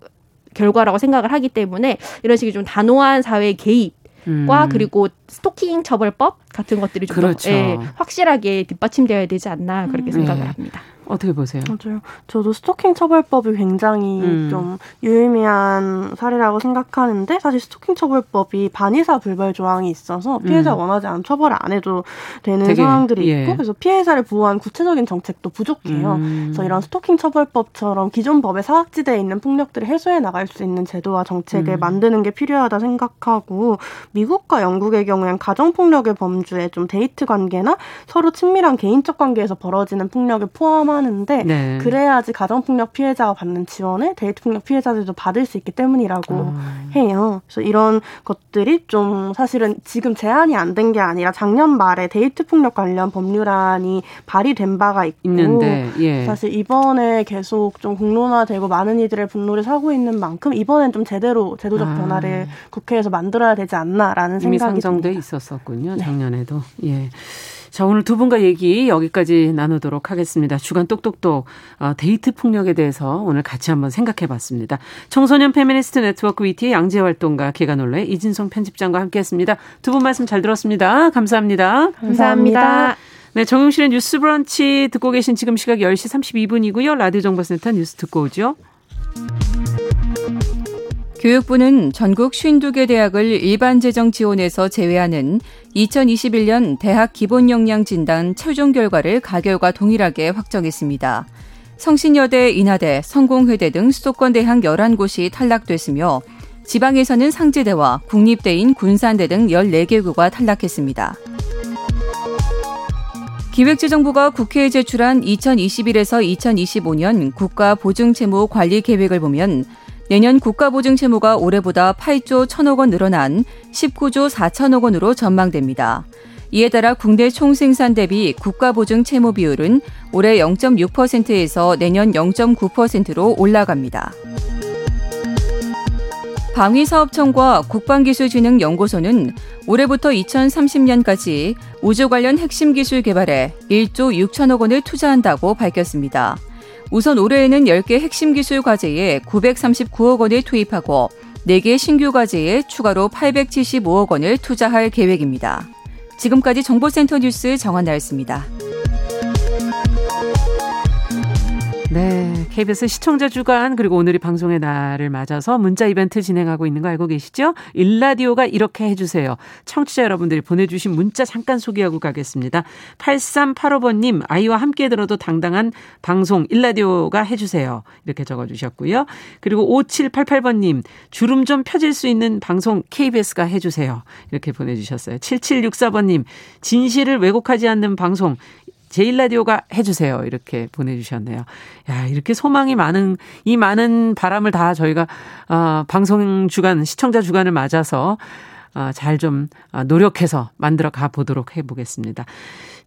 결과라고 생각을 하기 때문에 이런 식의 좀 단호한 사회 개입 과 음. 그리고 스토킹 처벌법 같은 것들이 좀 그렇죠. 예, 확실하게 뒷받침되어야 되지 않나 그렇게 음. 생각을 네. 합니다. 어떻게 보세요? 맞아요. 저도 스토킹 처벌법이 굉장히 음. 좀 유의미한 사례라고 생각하는데 사실 스토킹 처벌법이 반의사 불벌 조항이 있어서 피해자 음. 원하지 않은 처벌을 안 해도 되는 되게, 상황들이 예. 있고 그래서 피해자를 보호할 구체적인 정책도 부족해요. 음. 그래서 이런 스토킹 처벌법처럼 기존 법에 사각지대에 있는 폭력들을 해소해 나갈 수 있는 제도와 정책을 음. 만드는 게 필요하다 생각하고 미국과 영국의 경우엔 가정 폭력의 범주에 좀 데이트 관계나 서로 친밀한 개인적 관계에서 벌어지는 폭력을 포함한 하는데 네. 그래야지 가정폭력 피해자가 받는 지원을 데이트폭력 피해자들도 받을 수 있기 때문이라고 아. 해요. 그래서 이런 것들이 좀 사실은 지금 제안이 안 된 게 아니라 작년 말에 데이트폭력 관련 법률안이 발의된 바가 있고 있는데, 예. 사실 이번에 계속 좀 공론화되고 많은 이들의 분노를 사고 있는 만큼 이번엔 좀 제대로 제도적 아. 변화를 국회에서 만들어야 되지 않나라는 생각이 상정돼 있었었군요. 작년에도. 네. 예. 자, 오늘 두 분과 얘기 여기까지 나누도록 하겠습니다. 주간 똑똑똑 어, 데이트 폭력에 대해서 오늘 같이 한번 생각해 봤습니다. 청소년 페미니스트 네트워크 위티의 양재 활동가 개가놀래 이진성 편집장과 함께 했습니다. 두 분 말씀 잘 들었습니다. 감사합니다. 감사합니다. 네, 정용실의 뉴스 브런치 듣고 계신 지금 시각 10시 32분이고요. 라디오 정보센터 뉴스 듣고 오죠. 교육부는 전국 52개 대학을 일반 재정 지원에서 제외하는 2021년 대학 기본 역량 진단 최종 결과를 가결과 동일하게 확정했습니다. 성신여대, 인하대, 성공회대 등 수도권 대학 11곳이 탈락됐으며 지방에서는 상지대와 국립대인 군산대 등 14개구가 탈락했습니다. 기획재정부가 국회에 제출한 2021에서 2025년 국가 보증채무 관리 계획을 보면 내년 국가보증 채무가 올해보다 8조 1천억 원 늘어난 19조 4천억 원으로 전망됩니다. 이에 따라 국내 총생산 대비 국가보증 채무 비율은 올해 0.6%에서 내년 0.9%로 올라갑니다. 방위사업청과 국방기술진흥연구소는 올해부터 2030년까지 우주 관련 핵심 기술 개발에 1조 6천억 원을 투자한다고 밝혔습니다. 우선 올해에는 10개 핵심 기술 과제에 939억 원을 투입하고 4개 신규 과제에 추가로 875억 원을 투자할 계획입니다. 지금까지 정보센터 뉴스 정한나였습니다. 네. KBS 시청자 주간 그리고 오늘이 방송의 날을 맞아서 문자 이벤트 진행하고 있는 거 알고 계시죠? 일라디오가 이렇게 해주세요. 청취자 여러분들이 보내주신 문자 잠깐 소개하고 가겠습니다. 8385번님 아이와 함께 들어도 당당한 방송 일라디오가 해주세요. 이렇게 적어주셨고요. 그리고 5788번님 주름 좀 펴질 수 있는 방송 KBS가 해주세요. 이렇게 보내주셨어요. 7764번님 진실을 왜곡하지 않는 방송 제일 라디오가 해주세요. 이렇게 보내주셨네요. 야, 이렇게 소망이 많은, 이 많은 바람을 다 저희가, 어, 방송 주간, 시청자 주간을 맞아서, 어, 잘좀 어, 노력해서 만들어 가 보도록 해 보겠습니다.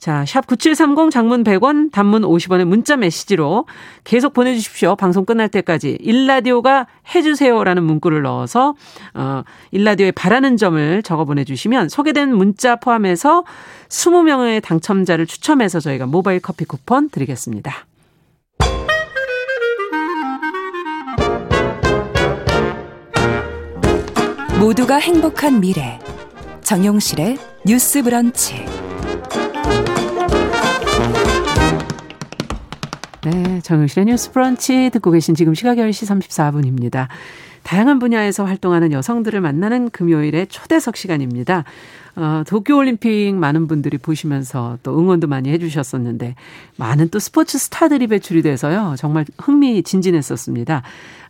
자, 샵 9730 장문 100원, 단문 50원의 문자 메시지로 계속 보내 주십시오. 방송 끝날 때까지. 일라디오가 해 주세요라는 문구를 넣어서, 어, 일라디오에 바라는 점을 적어 보내 주시면 소개된 문자 포함해서 20명의 당첨자를 추첨해서 저희가 모바일 커피 쿠폰 드리겠습니다. 모두가 행복한 미래. 정용실의 뉴스 브런치. 네, 정영실의 뉴스 브런치 듣고 계신 지금 시각 10시 34분입니다. 다양한 분야에서 활동하는 여성들을 만나는 금요일의 초대석 시간입니다. 어, 도쿄올림픽 많은 분들이 보시면서 또 응원도 많이 해주셨었는데 많은 또 스포츠 스타들이 배출이 돼서요. 정말 흥미진진했었습니다.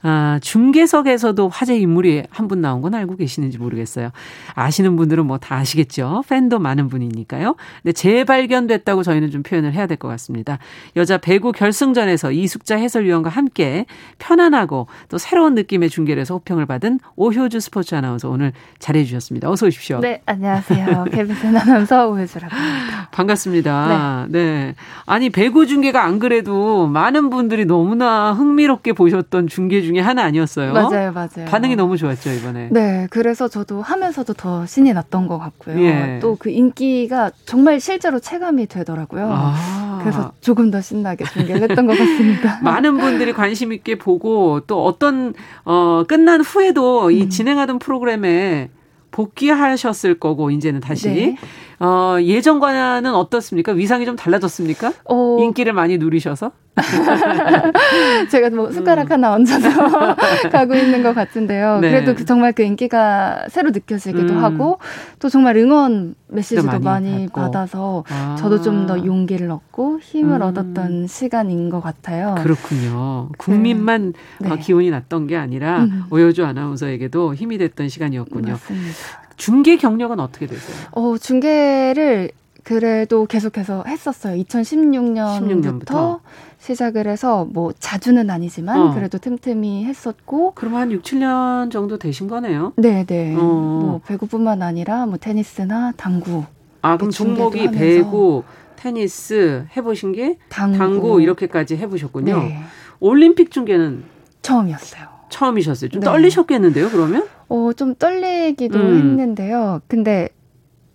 아, 중계석에서도 화제 인물이 한 분 나온 건 알고 계시는지 모르겠어요. 아시는 분들은 뭐 다 아시겠죠. 팬도 많은 분이니까요. 근데 재발견됐다고 저희는 좀 표현을 해야 될 것 같습니다. 여자 배구 결승전에서 이숙자 해설위원과 함께 편안하고 또 새로운 느낌의 중계를 해서 호평을 받은 오효주 스포츠 아나운서 오늘 잘해 주셨습니다. 어서 오십시오. 네, 안녕하세요. KBS 아나운서 오효주라고 합니다. 반갑습니다. 네. 네. 아니 배구 중계가 안 그래도 많은 분들이 너무나 흥미롭게 보셨던 중계 중에 하나 아니었어요? 맞아요, 맞아요. 반응이 너무 좋았죠 이번에. 네, 그래서 저도 하면서도 더 신이 났던 것 같고요. 예. 또그 인기가 정말 실제로 체감이 되더라고요. 아. 그래서 조금 더 신나게 중계를 했던 것 같습니다. 많은 분들이 관심 있게 보고 또 어떤 어 끝난 후에도 이 음. 진행하던 프로그램에 복귀하셨을 거고 이제는 다시 네. 어, 예전과는 어떻습니까? 위상이 좀 달라졌습니까? 어... 인기를 많이 누리셔서? 제가 뭐 숟가락 음. 하나 얹어서 가고 있는 것 같은데요. 네. 그래도 그 정말 그 인기가 새로 느껴지기도 음. 하고 또 정말 응원 메시지도 많이, 많이 받아서 아. 저도 좀 더 용기를 얻고 힘을 음. 얻었던 시간인 것 같아요. 그렇군요. 국민만 네. 어, 기운이 났던 게 아니라 음. 오여주 아나운서에게도 힘이 됐던 시간이었군요. 맞습니다. 중계 경력은 어떻게 되세요? 어, 중계를 그래도 계속해서 했었어요. 2016년부터 16년부터? 시작을 해서 뭐 자주는 아니지만 어. 그래도 틈틈이 했었고 그럼 한 6, 7년 정도 되신 거네요. 네, 네. 어. 뭐 배구뿐만 아니라 뭐 테니스나 당구. 아, 그럼 종목이 배구, 테니스 해 보신 게 당구. 당구. 이렇게까지 해 보셨군요. 네. 올림픽 중계는 처음이었어요. 처음이셨어요. 좀 네. 떨리셨겠는데요, 그러면? 어, 좀 떨리기도 음. 했는데요. 근데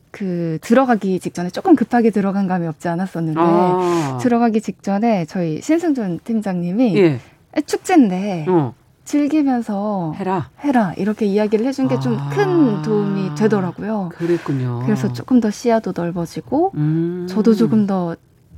그 들어가기 직전에 조금 급하게 들어간 감이 없지 않았었는데 아. 들어가기 직전에 저희 신승준 팀장님이 예. 축제인데 어. 즐기면서 해라 해라 이렇게 이야기를 해준 게 좀큰 아. 도움이 되더라고요. 그랬군요. 그래서 조금 더 시야도 넓어지고 음. 저도 조금 더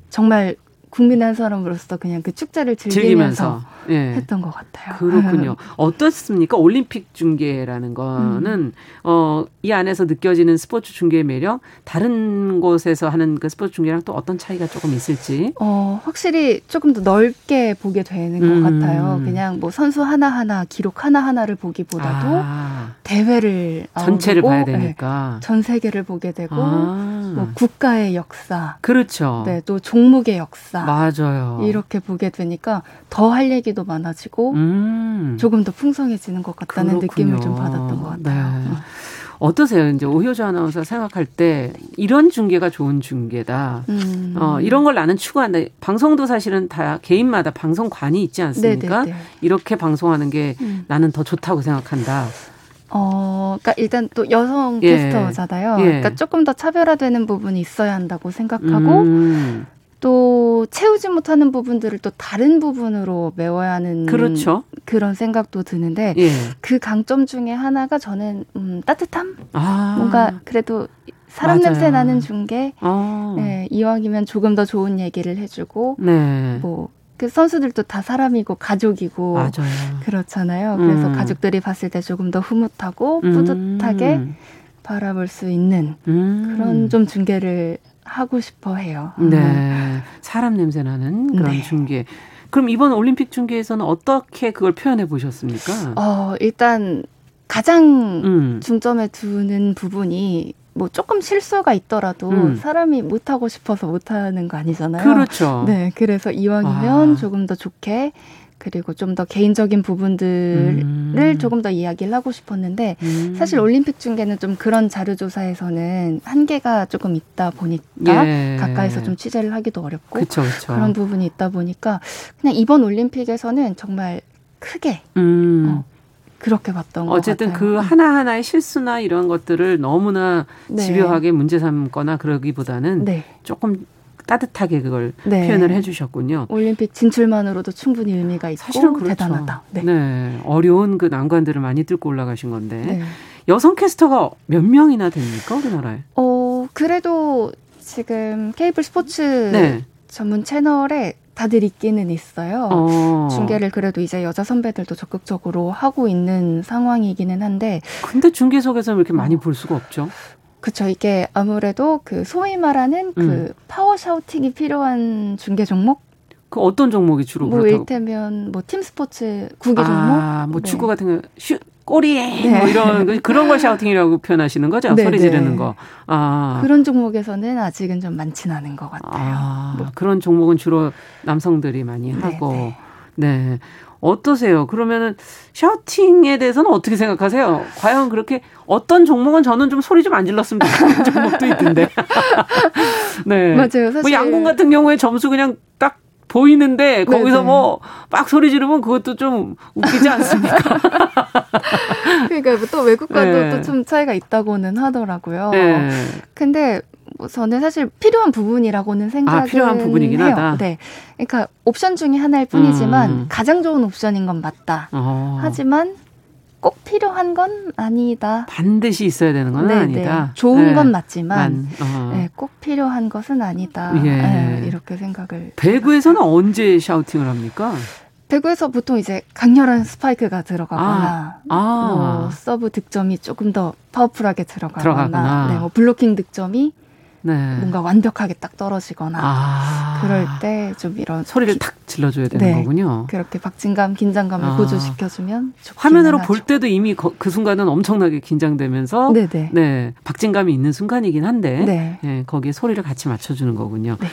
정말 국민 한 사람으로서 그냥 그 축제를 즐기면서, 즐기면서. 예. 했던 것 같아요. 그렇군요. 어떻습니까? 올림픽 중계라는 거는 음. 어, 이 안에서 느껴지는 스포츠 중계의 매력 다른 곳에서 하는 그 스포츠 중계랑 또 어떤 차이가 조금 있을지? 어, 확실히 조금 더 넓게 보게 되는 음. 것 같아요. 그냥 뭐 선수 하나 하나 기록 하나 하나를 보기보다도 아. 대회를 전체를 봐야 되니까 네, 전 세계를 보게 되고 아. 뭐 국가의 역사 그렇죠. 네, 또 종목의 역사 맞아요. 이렇게 보게 되니까 더 할 얘기도 많아지고 음. 조금 더 풍성해지는 것 같다는 그렇군요. 느낌을 좀 받았던 것 같아요. 네. 어떠세요? 이제 오효주 아나운서 생각할 때 이런 중계가 좋은 중계다. 음. 어, 이런 걸 나는 추구한다. 방송도 사실은 다 개인마다 방송관이 있지 않습니까? 네네네. 이렇게 방송하는 게 음. 나는 더 좋다고 생각한다. 어, 그러니까 일단 또 여성 예. 캐스터잖아요. 예. 그러니까 조금 더 차별화되는 부분이 있어야 한다고 생각하고 음. 또 채우지 못하는 부분들을 또 다른 부분으로 메워야 하는 그렇죠. 그런 생각도 드는데 예. 그 강점 중에 하나가 저는 음, 따뜻함 아. 뭔가 그래도 사람 맞아요. 냄새 나는 중계 아. 네, 이왕이면 조금 더 좋은 얘기를 해주고 네. 뭐그 선수들도 다 사람이고 가족이고 맞아요. 그렇잖아요. 그래서 음. 가족들이 봤을 때 조금 더 흐뭇하고 뿌듯하게 음. 바라볼 수 있는 음. 그런 좀 중계를 하고 싶어 해요. 네. 음. 사람 냄새 나는 그런 네. 중계. 그럼 이번 올림픽 중계에서는 어떻게 그걸 표현해 보셨습니까? 어, 일단 가장 음. 중점에 두는 부분이 뭐 조금 실수가 있더라도 음. 사람이 못하고 싶어서 못하는 거 아니잖아요. 그렇죠. 네, 그래서 이왕이면 아. 조금 더 좋게 그리고 좀 더 개인적인 부분들을 음. 조금 더 이야기를 하고 싶었는데 음. 사실 올림픽 중계는 좀 그런 자료 조사에서는 한계가 조금 있다 보니까 예. 가까이서 좀 취재를 하기도 어렵고 그쵸, 그쵸. 그런 부분이 있다 보니까 그냥 이번 올림픽에서는 정말 크게 음. 어, 그렇게 봤던 것 어쨌든 그 하나하나의 실수나 이런 것들을 너무나 네. 집요하게 문제 삼거나 그러기보다는 네. 조금 따뜻하게 그걸 네. 표현을 해주셨군요. 올림픽 진출만으로도 충분히 의미가 있고 사실은 그렇죠. 대단하다. 네. 네. 어려운 그 난관들을 많이 뚫고 올라가신 건데 네. 여성 캐스터가 몇 명이나 됩니까 우리나라에? 어 그래도 지금 케이블 스포츠 네. 전문 채널에 다들 있기는 있어요. 어. 중계를 그래도 이제 여자 선배들도 적극적으로 하고 있는 상황이기는 한데. 근데 중계석에서 이렇게 많이 볼 수가 없죠. 그쵸. 이게 아무래도 그 소위 말하는 그 음. 파워 샤우팅이 필요한 중계 종목? 그 어떤 종목이 주로 뭐 그렇다고? 일테면 뭐 팀 스포츠 구기 종목? 아, 뭐 네. 축구 같은 거 슛, 꼬리 네. 뭐 이런 그런 걸 샤우팅이라고 표현하시는 거죠? 네, 소리 네. 지르는 거. 아. 그런 종목에서는 아직은 좀 많지는 않은 것 같아요. 아, 뭐. 그런 종목은 주로 남성들이 많이 네, 하고. 네. 네. 어떠세요? 그러면은 샤우팅에 대해서는 어떻게 생각하세요? 과연 그렇게 어떤 종목은 저는 좀 소리 좀 안 질렀으면 좋겠는 종목도 있던데. 네. 맞아요. 사실 뭐 양궁 같은 경우에 점수 그냥 딱 보이는데 거기서 뭐 막 소리 지르면 그것도 좀 웃기지 않습니까? 그러니까 뭐또 외국과도 네. 또좀 차이가 있다고는 하더라고요. 네. 근데 뭐 저는 사실 필요한 부분이라고는 생각을 아, 필요한 부분이긴 해요. 하다. 네. 그러니까 옵션 중에 하나일 뿐이지만 음. 가장 좋은 옵션인 건 맞다. 어. 하지만 꼭 필요한 건 아니다. 반드시 있어야 되는 건 네네. 아니다. 좋은 네. 건 맞지만 어. 네, 꼭 필요한 것은 아니다. 예. 네, 이렇게 생각을. 배구에서는 언제 샤우팅을 합니까? 배구에서 보통 이제 강렬한 스파이크가 들어가거나 아. 아. 뭐 서브 득점이 조금 더 파워풀하게 들어가거나, 들어가거나. 네, 뭐 블로킹 득점이 네. 뭔가 완벽하게 딱 떨어지거나 아. 그럴 때 좀 이런 소리를 탁 질러줘야 되는 네. 거군요. 그렇게 박진감, 긴장감을 아. 고조시켜주면 화면으로 볼 때도 이미 그 순간은 엄청나게 긴장되면서 네네. 네 박진감이 있는 순간이긴 한데 네. 네, 거기에 소리를 같이 맞춰주는 거군요. 네.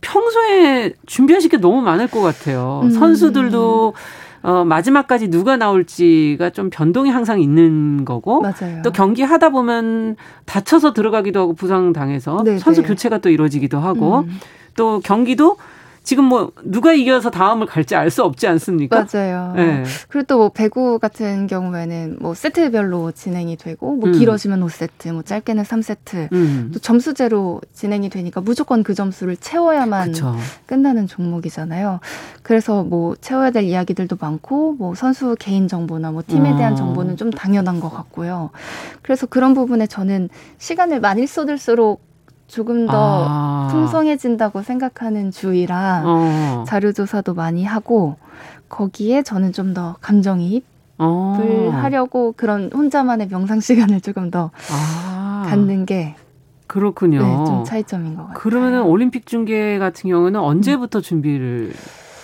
평소에 준비하실 게 너무 많을 것 같아요. 음. 선수들도 어, 마지막까지 누가 나올지가 좀 변동이 항상 있는 거고 맞아요. 또 경기 하다 보면 다쳐서 들어가기도 하고 부상 당해서 네네. 선수 교체가 또 이루어지기도 하고 음. 또 경기도 지금 뭐 누가 이겨서 다음을 갈지 알 수 없지 않습니까? 맞아요. 네. 그리고 또 뭐 배구 같은 경우에는 뭐 세트별로 진행이 되고 뭐 음. 길어지면 5세트, 뭐 짧게는 3세트. 음. 또 점수제로 진행이 되니까 무조건 그 점수를 채워야만 그쵸. 끝나는 종목이잖아요. 그래서 뭐 채워야 될 이야기들도 많고 뭐 선수 개인 정보나 뭐 팀에 대한 어. 정보는 좀 당연한 것 같고요. 그래서 그런 부분에 저는 시간을 많이 쏟을수록 조금 더 아. 풍성해진다고 생각하는 주의라 어. 자료 조사도 많이 하고 거기에 저는 좀 더 감정이입을 어. 하려고 그런 혼자만의 명상 시간을 조금 더 아. 갖는 게 그렇군요. 네, 좀 차이점인 것 같아요. 그러면은 올림픽 중계 같은 경우는 언제부터 음. 준비를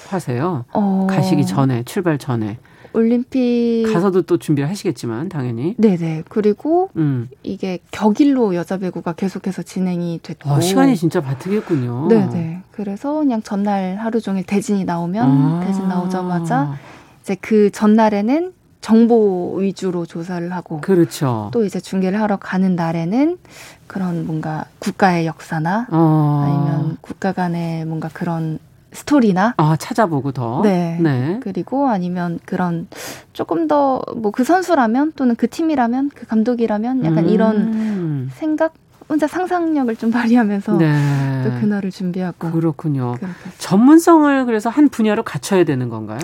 하세요? 어. 가시기 전에 출발 전에. 올림픽 가서도 또 준비를 하시겠지만 당연히. 네네. 그리고 음. 이게 격일로 여자 배구가 계속해서 진행이 됐고 아, 시간이 진짜 바트겠군요. 네네. 그래서 그냥 전날 하루 종일 대진이 나오면 아. 대진 나오자마자 이제 그 전날에는 정보 위주로 조사를 하고 그렇죠. 또 이제 중계를 하러 가는 날에는 그런 뭔가 국가의 역사나 어. 아니면 국가 간의 뭔가 그런 스토리나 아 찾아보고 더 네. 네. 그리고 아니면 그런 조금 더 뭐 그 선수라면 또는 그 팀이라면 그 감독이라면 약간 음. 이런 생각 혼자 상상력을 좀 발휘하면서 네. 또 그날을 준비하고 그렇군요. 전문성을 그래서 한 분야로 갖춰야 되는 건가요?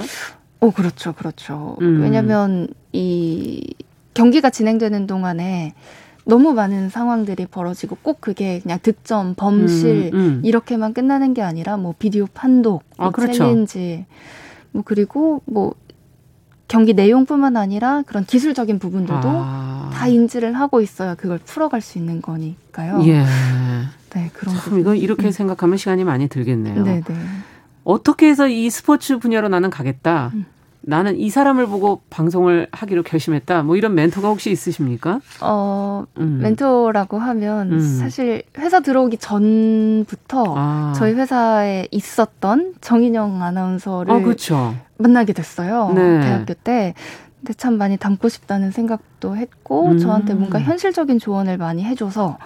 오 그렇죠, 그렇죠. 음. 왜냐하면 이 경기가 진행되는 동안에 너무 많은 상황들이 벌어지고 꼭 그게 그냥 득점, 범실 음, 음. 이렇게만 끝나는 게 아니라 뭐 비디오 판독, 아, 뭐 그렇죠. 챌린지, 뭐 그리고 뭐 경기 내용뿐만 아니라 그런 기술적인 부분들도 아. 다 인지를 하고 있어야 그걸 풀어갈 수 있는 거니까요. 예. 네, 그런 참 이건 이렇게 음. 생각하면 시간이 많이 들겠네요. 네, 네. 어떻게 해서 이 스포츠 분야로 나는 가겠다. 음. 나는 이 사람을 보고 방송을 하기로 결심했다. 뭐 이런 멘토가 혹시 있으십니까? 어, 음. 멘토라고 하면 음. 사실 회사 들어오기 전부터 아. 저희 회사에 있었던 정인영 아나운서를 어, 그렇죠. 만나게 됐어요. 네. 대학교 때. 근데 참 많이 닮고 싶다는 생각도 했고 음. 저한테 뭔가 현실적인 조언을 많이 해줘서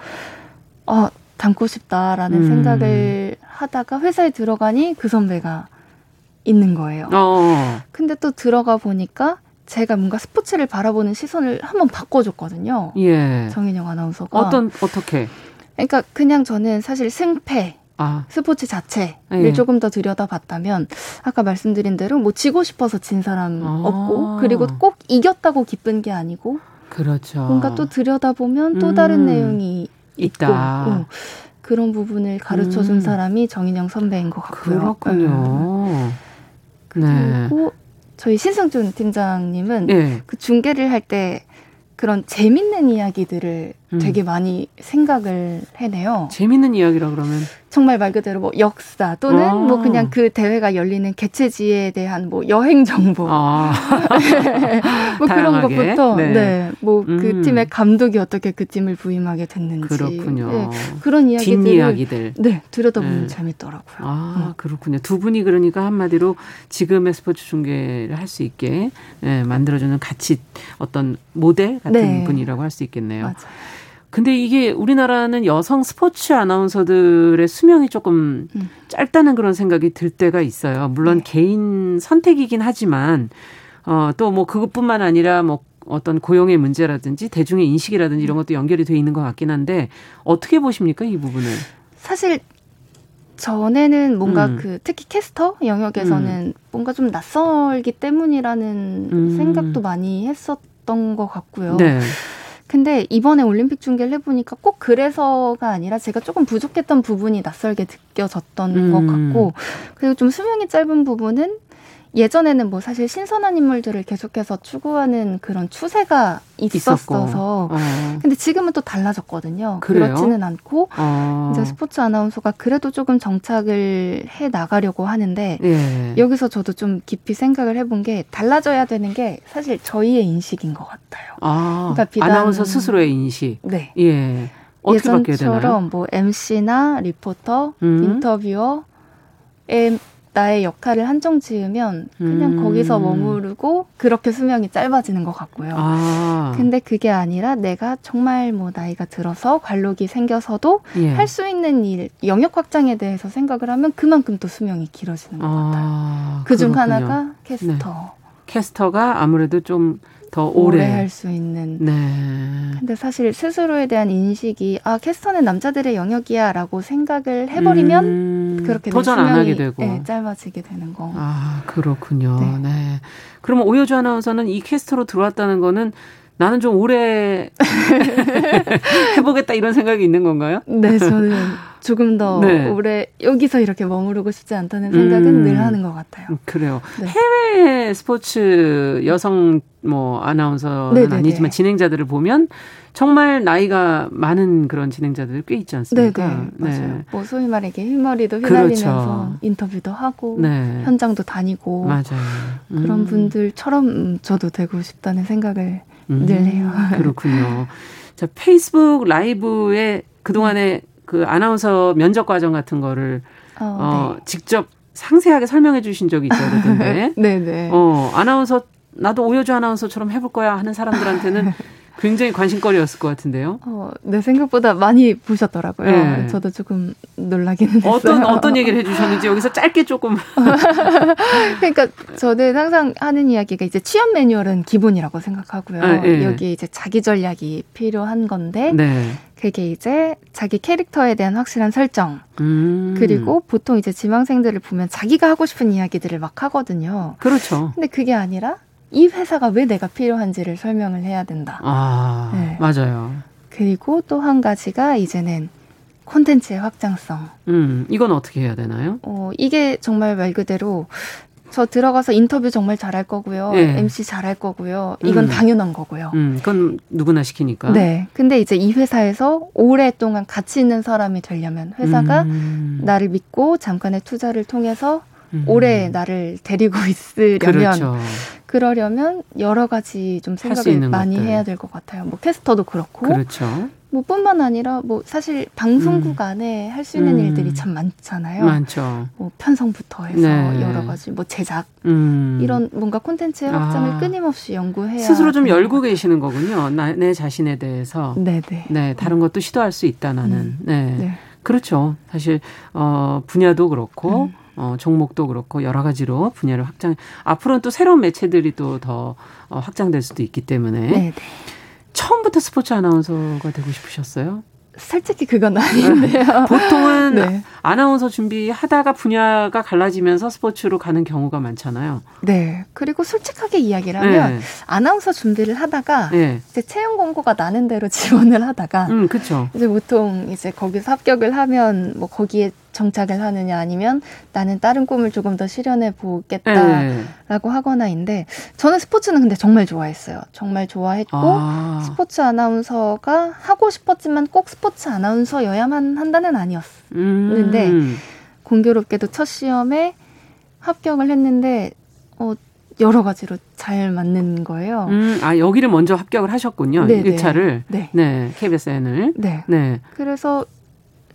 어, 닮고 싶다라는 음. 생각을 하다가 회사에 들어가니 그 선배가 있는 거예요. 어. 근데 또 들어가 보니까 제가 뭔가 스포츠를 바라보는 시선을 한번 바꿔줬거든요. 예. 정인영 아나운서가. 어떤, 어떻게? 그러니까 그냥 저는 사실 승패, 아. 스포츠 자체를 예. 조금 더 들여다봤다면 아까 말씀드린 대로 뭐 지고 싶어서 진 사람 아. 없고 그리고 꼭 이겼다고 기쁜 게 아니고 그렇죠. 뭔가 또 들여다보면 또 다른 음. 내용이 있다. 있고, 어. 그런 부분을 가르쳐 준 음. 사람이 정인영 선배인 것 같고요. 그렇군요. 네. 그리고 저희 신승준 팀장님은 네. 그 중계를 할 때 그런 재밌는 이야기들을 음. 되게 많이 생각을 해내요. 재밌는 이야기라 그러면 정말 말 그대로 뭐 역사 또는 아. 뭐 그냥 그 대회가 열리는 개최지에 대한 뭐 여행 정보 아. 뭐 그런 것부터 네, 뭐그 네. 음. 팀의 감독이 어떻게 그 팀을 부임하게 됐는지 그렇군요. 네, 그런 이야기들을 뒷이야기들. 네 들여다보면 네. 재밌더라고요. 아 음. 그렇군요. 두 분이 그러니까 한마디로 지금의 스포츠 중계를 할 수 있게 네, 만들어주는 같이 어떤 모델 같은 네. 분이라고 할 수 있겠네요. 맞아요. 근데 이게 우리나라는 여성 스포츠 아나운서들의 수명이 조금 음. 짧다는 그런 생각이 들 때가 있어요. 물론 네. 개인 선택이긴 하지만 어 또 뭐 그것뿐만 아니라 뭐 어떤 고용의 문제라든지 대중의 인식이라든지 이런 것도 연결이 돼 있는 것 같긴 한데 어떻게 보십니까 이 부분을? 사실 전에는 뭔가 음. 그 특히 캐스터 영역에서는 음. 뭔가 좀 낯설기 때문이라는 음. 생각도 많이 했었던 것 같고요. 네. 근데 이번에 올림픽 중계를 해보니까 꼭 그래서가 아니라 제가 조금 부족했던 부분이 낯설게 느껴졌던 음. 것 같고 그리고 좀 수명이 짧은 부분은 예전에는 뭐 사실 신선한 인물들을 계속해서 추구하는 그런 추세가 있었어서 어. 근데 지금은 또 달라졌거든요. 그래요? 그렇지는 않고 어. 이제 스포츠 아나운서가 그래도 조금 정착을 해 나가려고 하는데 예. 여기서 저도 좀 깊이 생각을 해본 게 달라져야 되는 게 사실 저희의 인식인 것 같아요. 아, 그러니까 비단 아나운서 스스로의 인식. 네. 예. 예전처럼 뭐 MC나 리포터, 음. 인터뷰어 나의 역할을 한정 지으면 그냥 음. 거기서 머무르고 그렇게 수명이 짧아지는 것 같고요. 아. 근데 그게 아니라 내가 정말 뭐 나이가 들어서 관록이 생겨서도 예. 할수 있는 일, 영역 확장에 대해서 생각을 하면 그만큼 또 수명이 길어지는 것 아. 같아요. 그중 하나가 캐스터. 네. 캐스터가 아무래도 좀 더 오래, 오래 할 수 있는. 네. 근데 사실 스스로에 대한 인식이 아 캐스터는 남자들의 영역이야라고 생각을 해버리면 음, 그렇게 도전 안 하게 되고 네, 짧아지게 되는 거. 아 그렇군요. 네. 네. 그러면 오효주 아나운서는 이 캐스터로 들어왔다는 거는 나는 좀 오래 해보겠다 이런 생각이 있는 건가요? 네, 저는 조금 더 네. 오래 여기서 이렇게 머무르고 싶지 않다는 생각은 음, 늘 하는 것 같아요. 음, 그래요. 네. 해외 스포츠 여성 뭐 아나운서는 네네네. 아니지만 진행자들을 보면 정말 나이가 많은 그런 진행자들 꽤 있지 않습니까? 네네, 네. 맞아요. 뭐 소위 말하게 흰머리도 휘날리면서 그렇죠. 인터뷰도 하고 네. 현장도 다니고 맞아요. 음. 그런 분들처럼 저도 되고 싶다는 생각을 음, 늘 해요. 그렇군요. 자 페이스북 라이브에 그 동안에 그 아나운서 면접 과정 같은 거를 어, 어 네. 직접 상세하게 설명해 주신 적이 그러던데. 네네. 어, 아나운서 나도 오효주 아나운서처럼 해볼 거야 하는 사람들한테는 굉장히 관심거리였을 것 같은데요. 어, 내 생각보다 많이 보셨더라고요. 네. 저도 조금 놀라기는 했어요. 어떤 어떤 얘기를 해주셨는지 여기서 짧게 조금. 그러니까 저는 항상 하는 이야기가 이제 취업 매뉴얼은 기본이라고 생각하고요. 아, 네. 여기 이제 자기 전략이 필요한 건데 네. 그게 이제 자기 캐릭터에 대한 확실한 설정. 음. 그리고 보통 이제 지망생들을 보면 자기가 하고 싶은 이야기들을 막 하거든요. 그렇죠. 근데 그게 아니라 이 회사가 왜 내가 필요한지를 설명을 해야 된다. 아, 네. 맞아요. 그리고 또 한 가지가 이제는 콘텐츠의 확장성. 음, 이건 어떻게 해야 되나요? 어, 이게 정말 말 그대로 저 들어가서 인터뷰 정말 잘할 거고요. 네. MC 잘할 거고요. 이건 음. 당연한 거고요. 음, 그건 누구나 시키니까. 네. 근데 이제 이 회사에서 오랫동안 가치 있는 사람이 되려면 회사가 음. 나를 믿고 잠깐의 투자를 통해서 음. 오래 나를 데리고 있으려면 그렇죠. 그러려면 여러 가지 좀 생각을 많이 것들. 해야 될 것 같아요. 뭐 캐스터도 그렇고. 그렇죠. 뭐 뿐만 아니라 뭐 사실 방송국 음. 안에 할 수 있는 음. 일들이 참 많잖아요. 많죠. 뭐 편성부터 해서 네. 여러 가지 뭐 제작 음. 이런 뭔가 콘텐츠의 확장을 아. 끊임없이 연구해야 스스로 좀 열고 계시는 거군요. 나, 내 자신에 대해서. 네네. 네. 네 다른 것도 시도할 수 있다 나는. 음. 네. 네. 그렇죠. 사실 어 분야도 그렇고 음. 어, 종목도 그렇고 여러 가지로 분야를 확장. 앞으로는 또 새로운 매체들이 또 더 어, 확장될 수도 있기 때문에. 네네. 처음부터 스포츠 아나운서가 되고 싶으셨어요? 솔직히 그건 아닌데요. 보통은 네. 아나운서 준비하다가 분야가 갈라지면서 스포츠로 가는 경우가 많잖아요. 네. 그리고 솔직하게 이야기를 하면 네. 아나운서 준비를 하다가 네. 이제 채용 공고가 나는 대로 지원을 하다가 음, 그렇죠. 이제 보통 이제 거기서 합격을 하면 뭐 거기에 정착을 하느냐 아니면 나는 다른 꿈을 조금 더 실현해 보겠다라고 네. 하거나인데 저는 스포츠는 근데 정말 좋아했어요. 정말 좋아했고 아. 스포츠 아나운서가 하고 싶었지만 꼭 스포츠 아나운서여야만 한다는 아니었는데 음. 공교롭게도 첫 시험에 합격을 했는데 어 여러 가지로 잘 맞는 거예요. 음, 아, 여기를 먼저 합격을 하셨군요. 네네. 1차를. 네. 네. KBSN을. 네. 네. 그래서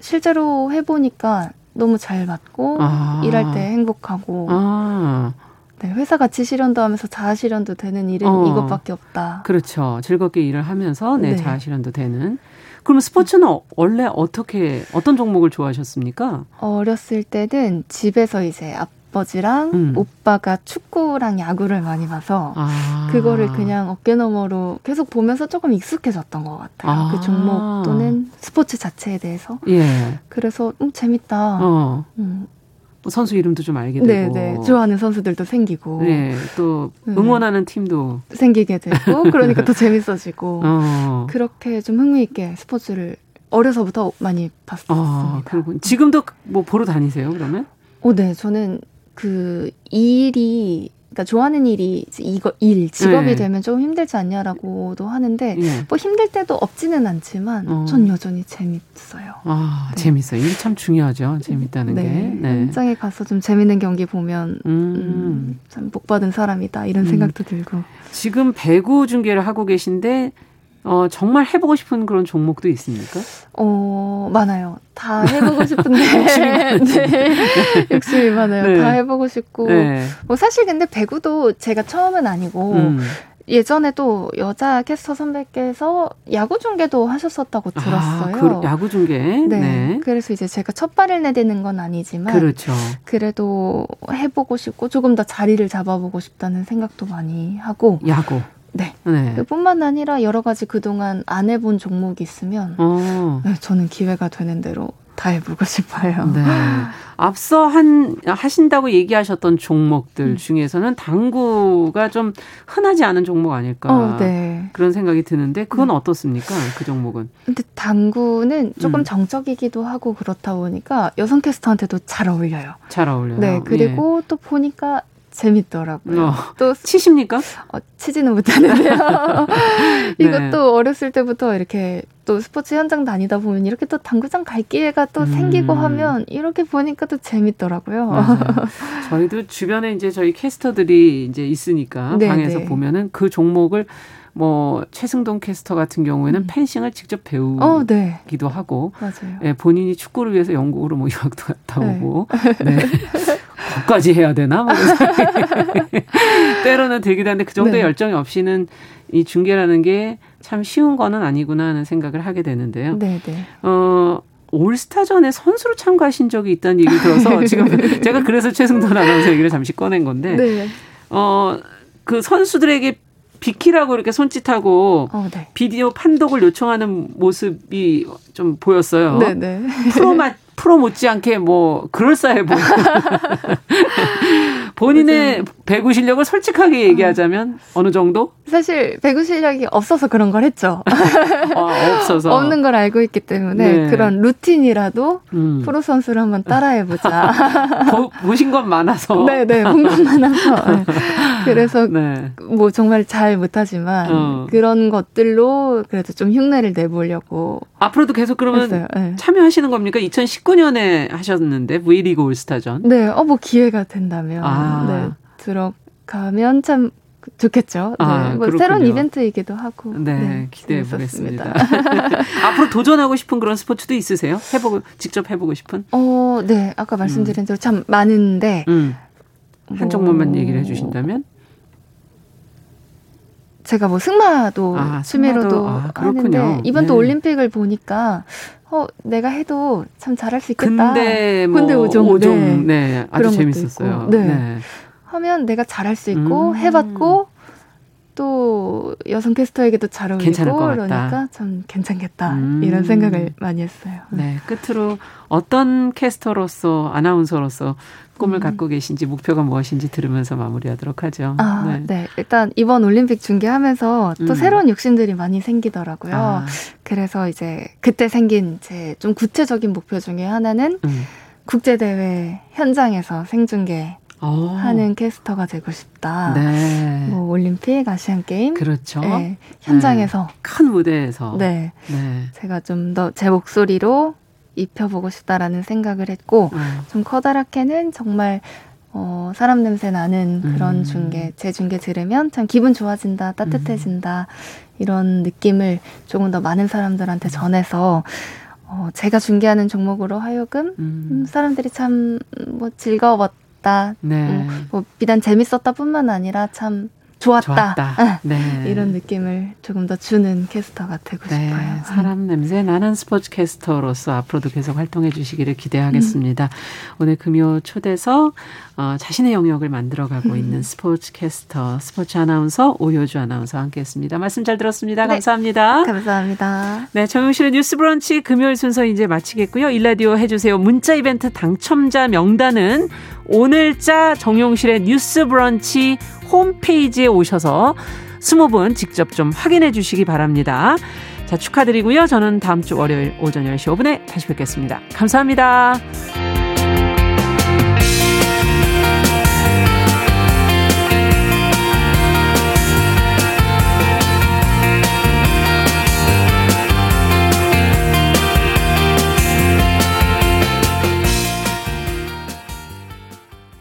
실제로 해보니까 너무 잘 맞고 아. 일할 때 행복하고 아. 네, 회사 같이 실현도 하면서 자아 실현도 되는 일은 어. 이것밖에 없다. 그렇죠. 즐겁게 일을 하면서 네, 네. 자아 실현도 되는. 그러면 스포츠는 음. 원래 어떻게 어떤 종목을 좋아하셨습니까? 어렸을 때는 집에서 이제 앞 아버지랑 음. 오빠가 축구랑 야구를 많이 봐서 아. 그거를 그냥 어깨너머로 계속 보면서 조금 익숙해졌던 것 같아요. 아. 그 종목 또는 스포츠 자체에 대해서. 예. 그래서 음, 재밌다. 어. 음. 뭐 선수 이름도 좀 알게 되고, 네네. 좋아하는 선수들도 생기고, 네, 또 음. 응원하는 음. 팀도 생기게 되고, 그러니까 더 재밌어지고, 어. 그렇게 좀 흥미 있게 스포츠를 어려서부터 많이 봤었습니다. 아, 지금도 뭐 보러 다니세요? 그러면? 오, 네, 저는 그 일이 그러니까 좋아하는 일이 이거 일 직업이 네. 되면 조금 힘들지 않냐라고도 하는데 네. 뭐 힘들 때도 없지는 않지만 어. 전 여전히 재밌어요. 아 네. 재밌어요. 일 참 중요하죠. 재밌다는 네. 게. 네. 현장에 가서 좀 재밌는 경기 보면 음. 음, 참복 받은 사람이다 이런 음. 생각도 들고. 지금 배구 중계를 하고 계신데 어, 정말 해보고 싶은 그런 종목도 있습니까? 어, 많아요. 다 해보고 싶은데. 네. 욕심이 많아요. 네. 다 해보고 싶고. 네. 뭐 사실 근데 배구도 제가 처음은 아니고, 음. 예전에도 여자 캐스터 선배께서 야구 중계도 하셨었다고 아, 들었어요. 아, 그 야구 중계. 네. 네. 그래서 이제 제가 첫 발을 내딛는 건 아니지만 그렇죠. 그래도 해보고 싶고 조금 더 자리를 잡아보고 싶다는 생각도 많이 하고. 야구. 네. 네. 그뿐만 아니라 여러 가지 그동안 안 해본 종목이 있으면 어. 네, 저는 기회가 되는 대로 다 해보고 싶어요. 네. 앞서 한 하신다고 얘기하셨던 종목들 음. 중에서는 당구가 좀 흔하지 않은 종목 아닐까 어, 네. 그런 생각이 드는데 그건 음. 어떻습니까? 그 종목은? 근데 당구는 조금 음. 정적이기도 하고 그렇다 보니까 여성 캐스터한테도 잘 어울려요. 잘 어울려요. 네. 그리고 예. 또 보니까 재밌더라고요. 어. 또 치십니까? 어, 치지는 못하는데요. 네. 이것도 어렸을 때부터 이렇게 또 스포츠 현장 다니다 보면 이렇게 또 당구장 갈 기회가 또 음. 생기고 하면 이렇게 보니까 또 재밌더라고요. 저희도 주변에 이제 저희 캐스터들이 이제 있으니까 네, 방에서 네. 보면은 그 종목을 뭐 최승동 캐스터 같은 경우에는 음. 펜싱을 직접 배우기도 어, 네. 하고 맞아요. 예, 본인이 축구를 위해서 영국으로 뭐 유학도 갔다 네. 오고 네. 그까지 해야 되나? 뭐 때로는 들기도 하는데 그 정도의 네. 열정이 없이는 이 중계라는 게 참 쉬운 거는 아니구나 하는 생각을 하게 되는데요. 네, 네. 어, 올스타전에 선수로 참가하신 적이 있다는 얘기를 들어서 지금 제가 그래서 최승돈 아나운서 얘기를 잠시 꺼낸 건데 네. 어, 그 선수들에게 비키라고 이렇게 손짓하고 어, 네. 비디오 판독을 요청하는 모습이 좀 보였어요. 네, 네. 프로맛 프로 못지않게 뭐 그럴싸해 보여. 본인의 배구 실력을 솔직하게 얘기하자면 어. 느 정도? 사실 배구 실력이 없어서 그런 걸 했죠. 아, 없어서 없는 걸 알고 있기 때문에 네. 그런 루틴이라도 음. 프로 선수를 한번 따라해 보자. 보신 건 많아서. 네, 네, 본 건 많아서. 네. 그래서 네. 뭐 정말 잘 못하지만 어. 그런 것들로 그래도 좀 흉내를 내보려고. 앞으로도 계속 그러면 네. 참여하시는 겁니까? 2019년에 하셨는데 V리그 올스타전. 네, 어 뭐 기회가 된다면 아. 네, 들어가면 참 좋겠죠. 네. 아, 뭐 새로운 이벤트이기도 하고. 네, 네 기대해 보겠습니다. 앞으로 도전하고 싶은 그런 스포츠도 있으세요? 해보고 직접 해보고 싶은? 어, 네. 아까 말씀드린 음. 대로 참 많은데 음. 한 뭐... 종목만 얘기를 해주신다면? 제가 뭐 승마도 아, 취미로도 아, 하는데 이번 네. 또 올림픽을 보니까 어 내가 해도 참 잘할 수 있겠다. 근데 뭐 근데 오종, 오종 네. 네. 아주 재밌었어요. 네. 네. 하면 내가 잘할 수 있고 음. 해봤고 또 여성 캐스터에게도 잘 어울리고 그러니까 참 괜찮겠다 음. 이런 생각을 많이 했어요. 네, 끝으로 어떤 캐스터로서 아나운서로서 꿈을 음. 갖고 계신지 목표가 무엇인지 들으면서 마무리하도록 하죠. 아, 네. 네. 일단 이번 올림픽 중계하면서 또 음. 새로운 욕심들이 많이 생기더라고요. 아. 그래서 이제 그때 생긴 제 좀 구체적인 목표 중에 하나는 음. 국제 대회 현장에서 생중계 오. 어. 하는 캐스터가 되고 싶다. 네. 뭐 올림픽, 아시안 게임, 그렇죠. 네, 현장에서 네. 큰 무대에서. 네. 네. 제가 좀 더 제 목소리로 입혀보고 싶다라는 생각을 했고 음. 좀 커다랗게는 정말 어, 사람 냄새 나는 그런 음. 중계, 제 중계 들으면 참 기분 좋아진다, 따뜻해진다, 음. 이런 느낌을 조금 더 많은 사람들한테 전해서, 어, 제가 중계하는 종목으로 하여금, 음. 음 사람들이 참, 뭐, 즐거웠다. 네. 음, 뭐, 비단 재밌었다 뿐만 아니라 참, 좋았다. 좋았다. 네. 이런 느낌을 조금 더 주는 캐스터가 되고 네. 싶어요. 사람 냄새 나는 스포츠 캐스터로서 앞으로도 계속 활동해 주시기를 기대하겠습니다. 음. 오늘 금요 초대석 어, 자신의 영역을 만들어가고 음. 있는 스포츠 캐스터, 스포츠 아나운서 오효주 아나운서와 함께했습니다. 말씀 잘 들었습니다. 네. 감사합니다. 감사합니다. 네, 정용실의 뉴스브런치 금요일 순서 이제 마치겠고요. 일라디오 해주세요. 문자 이벤트 당첨자 명단은 오늘자 정용실의 뉴스브런치 홈페이지에 오셔서 스무 분 직접 좀 확인해 주시기 바랍니다. 자, 축하드리고요. 저는 다음 주 월요일 오전 10시 5분에 다시 뵙겠습니다. 감사합니다.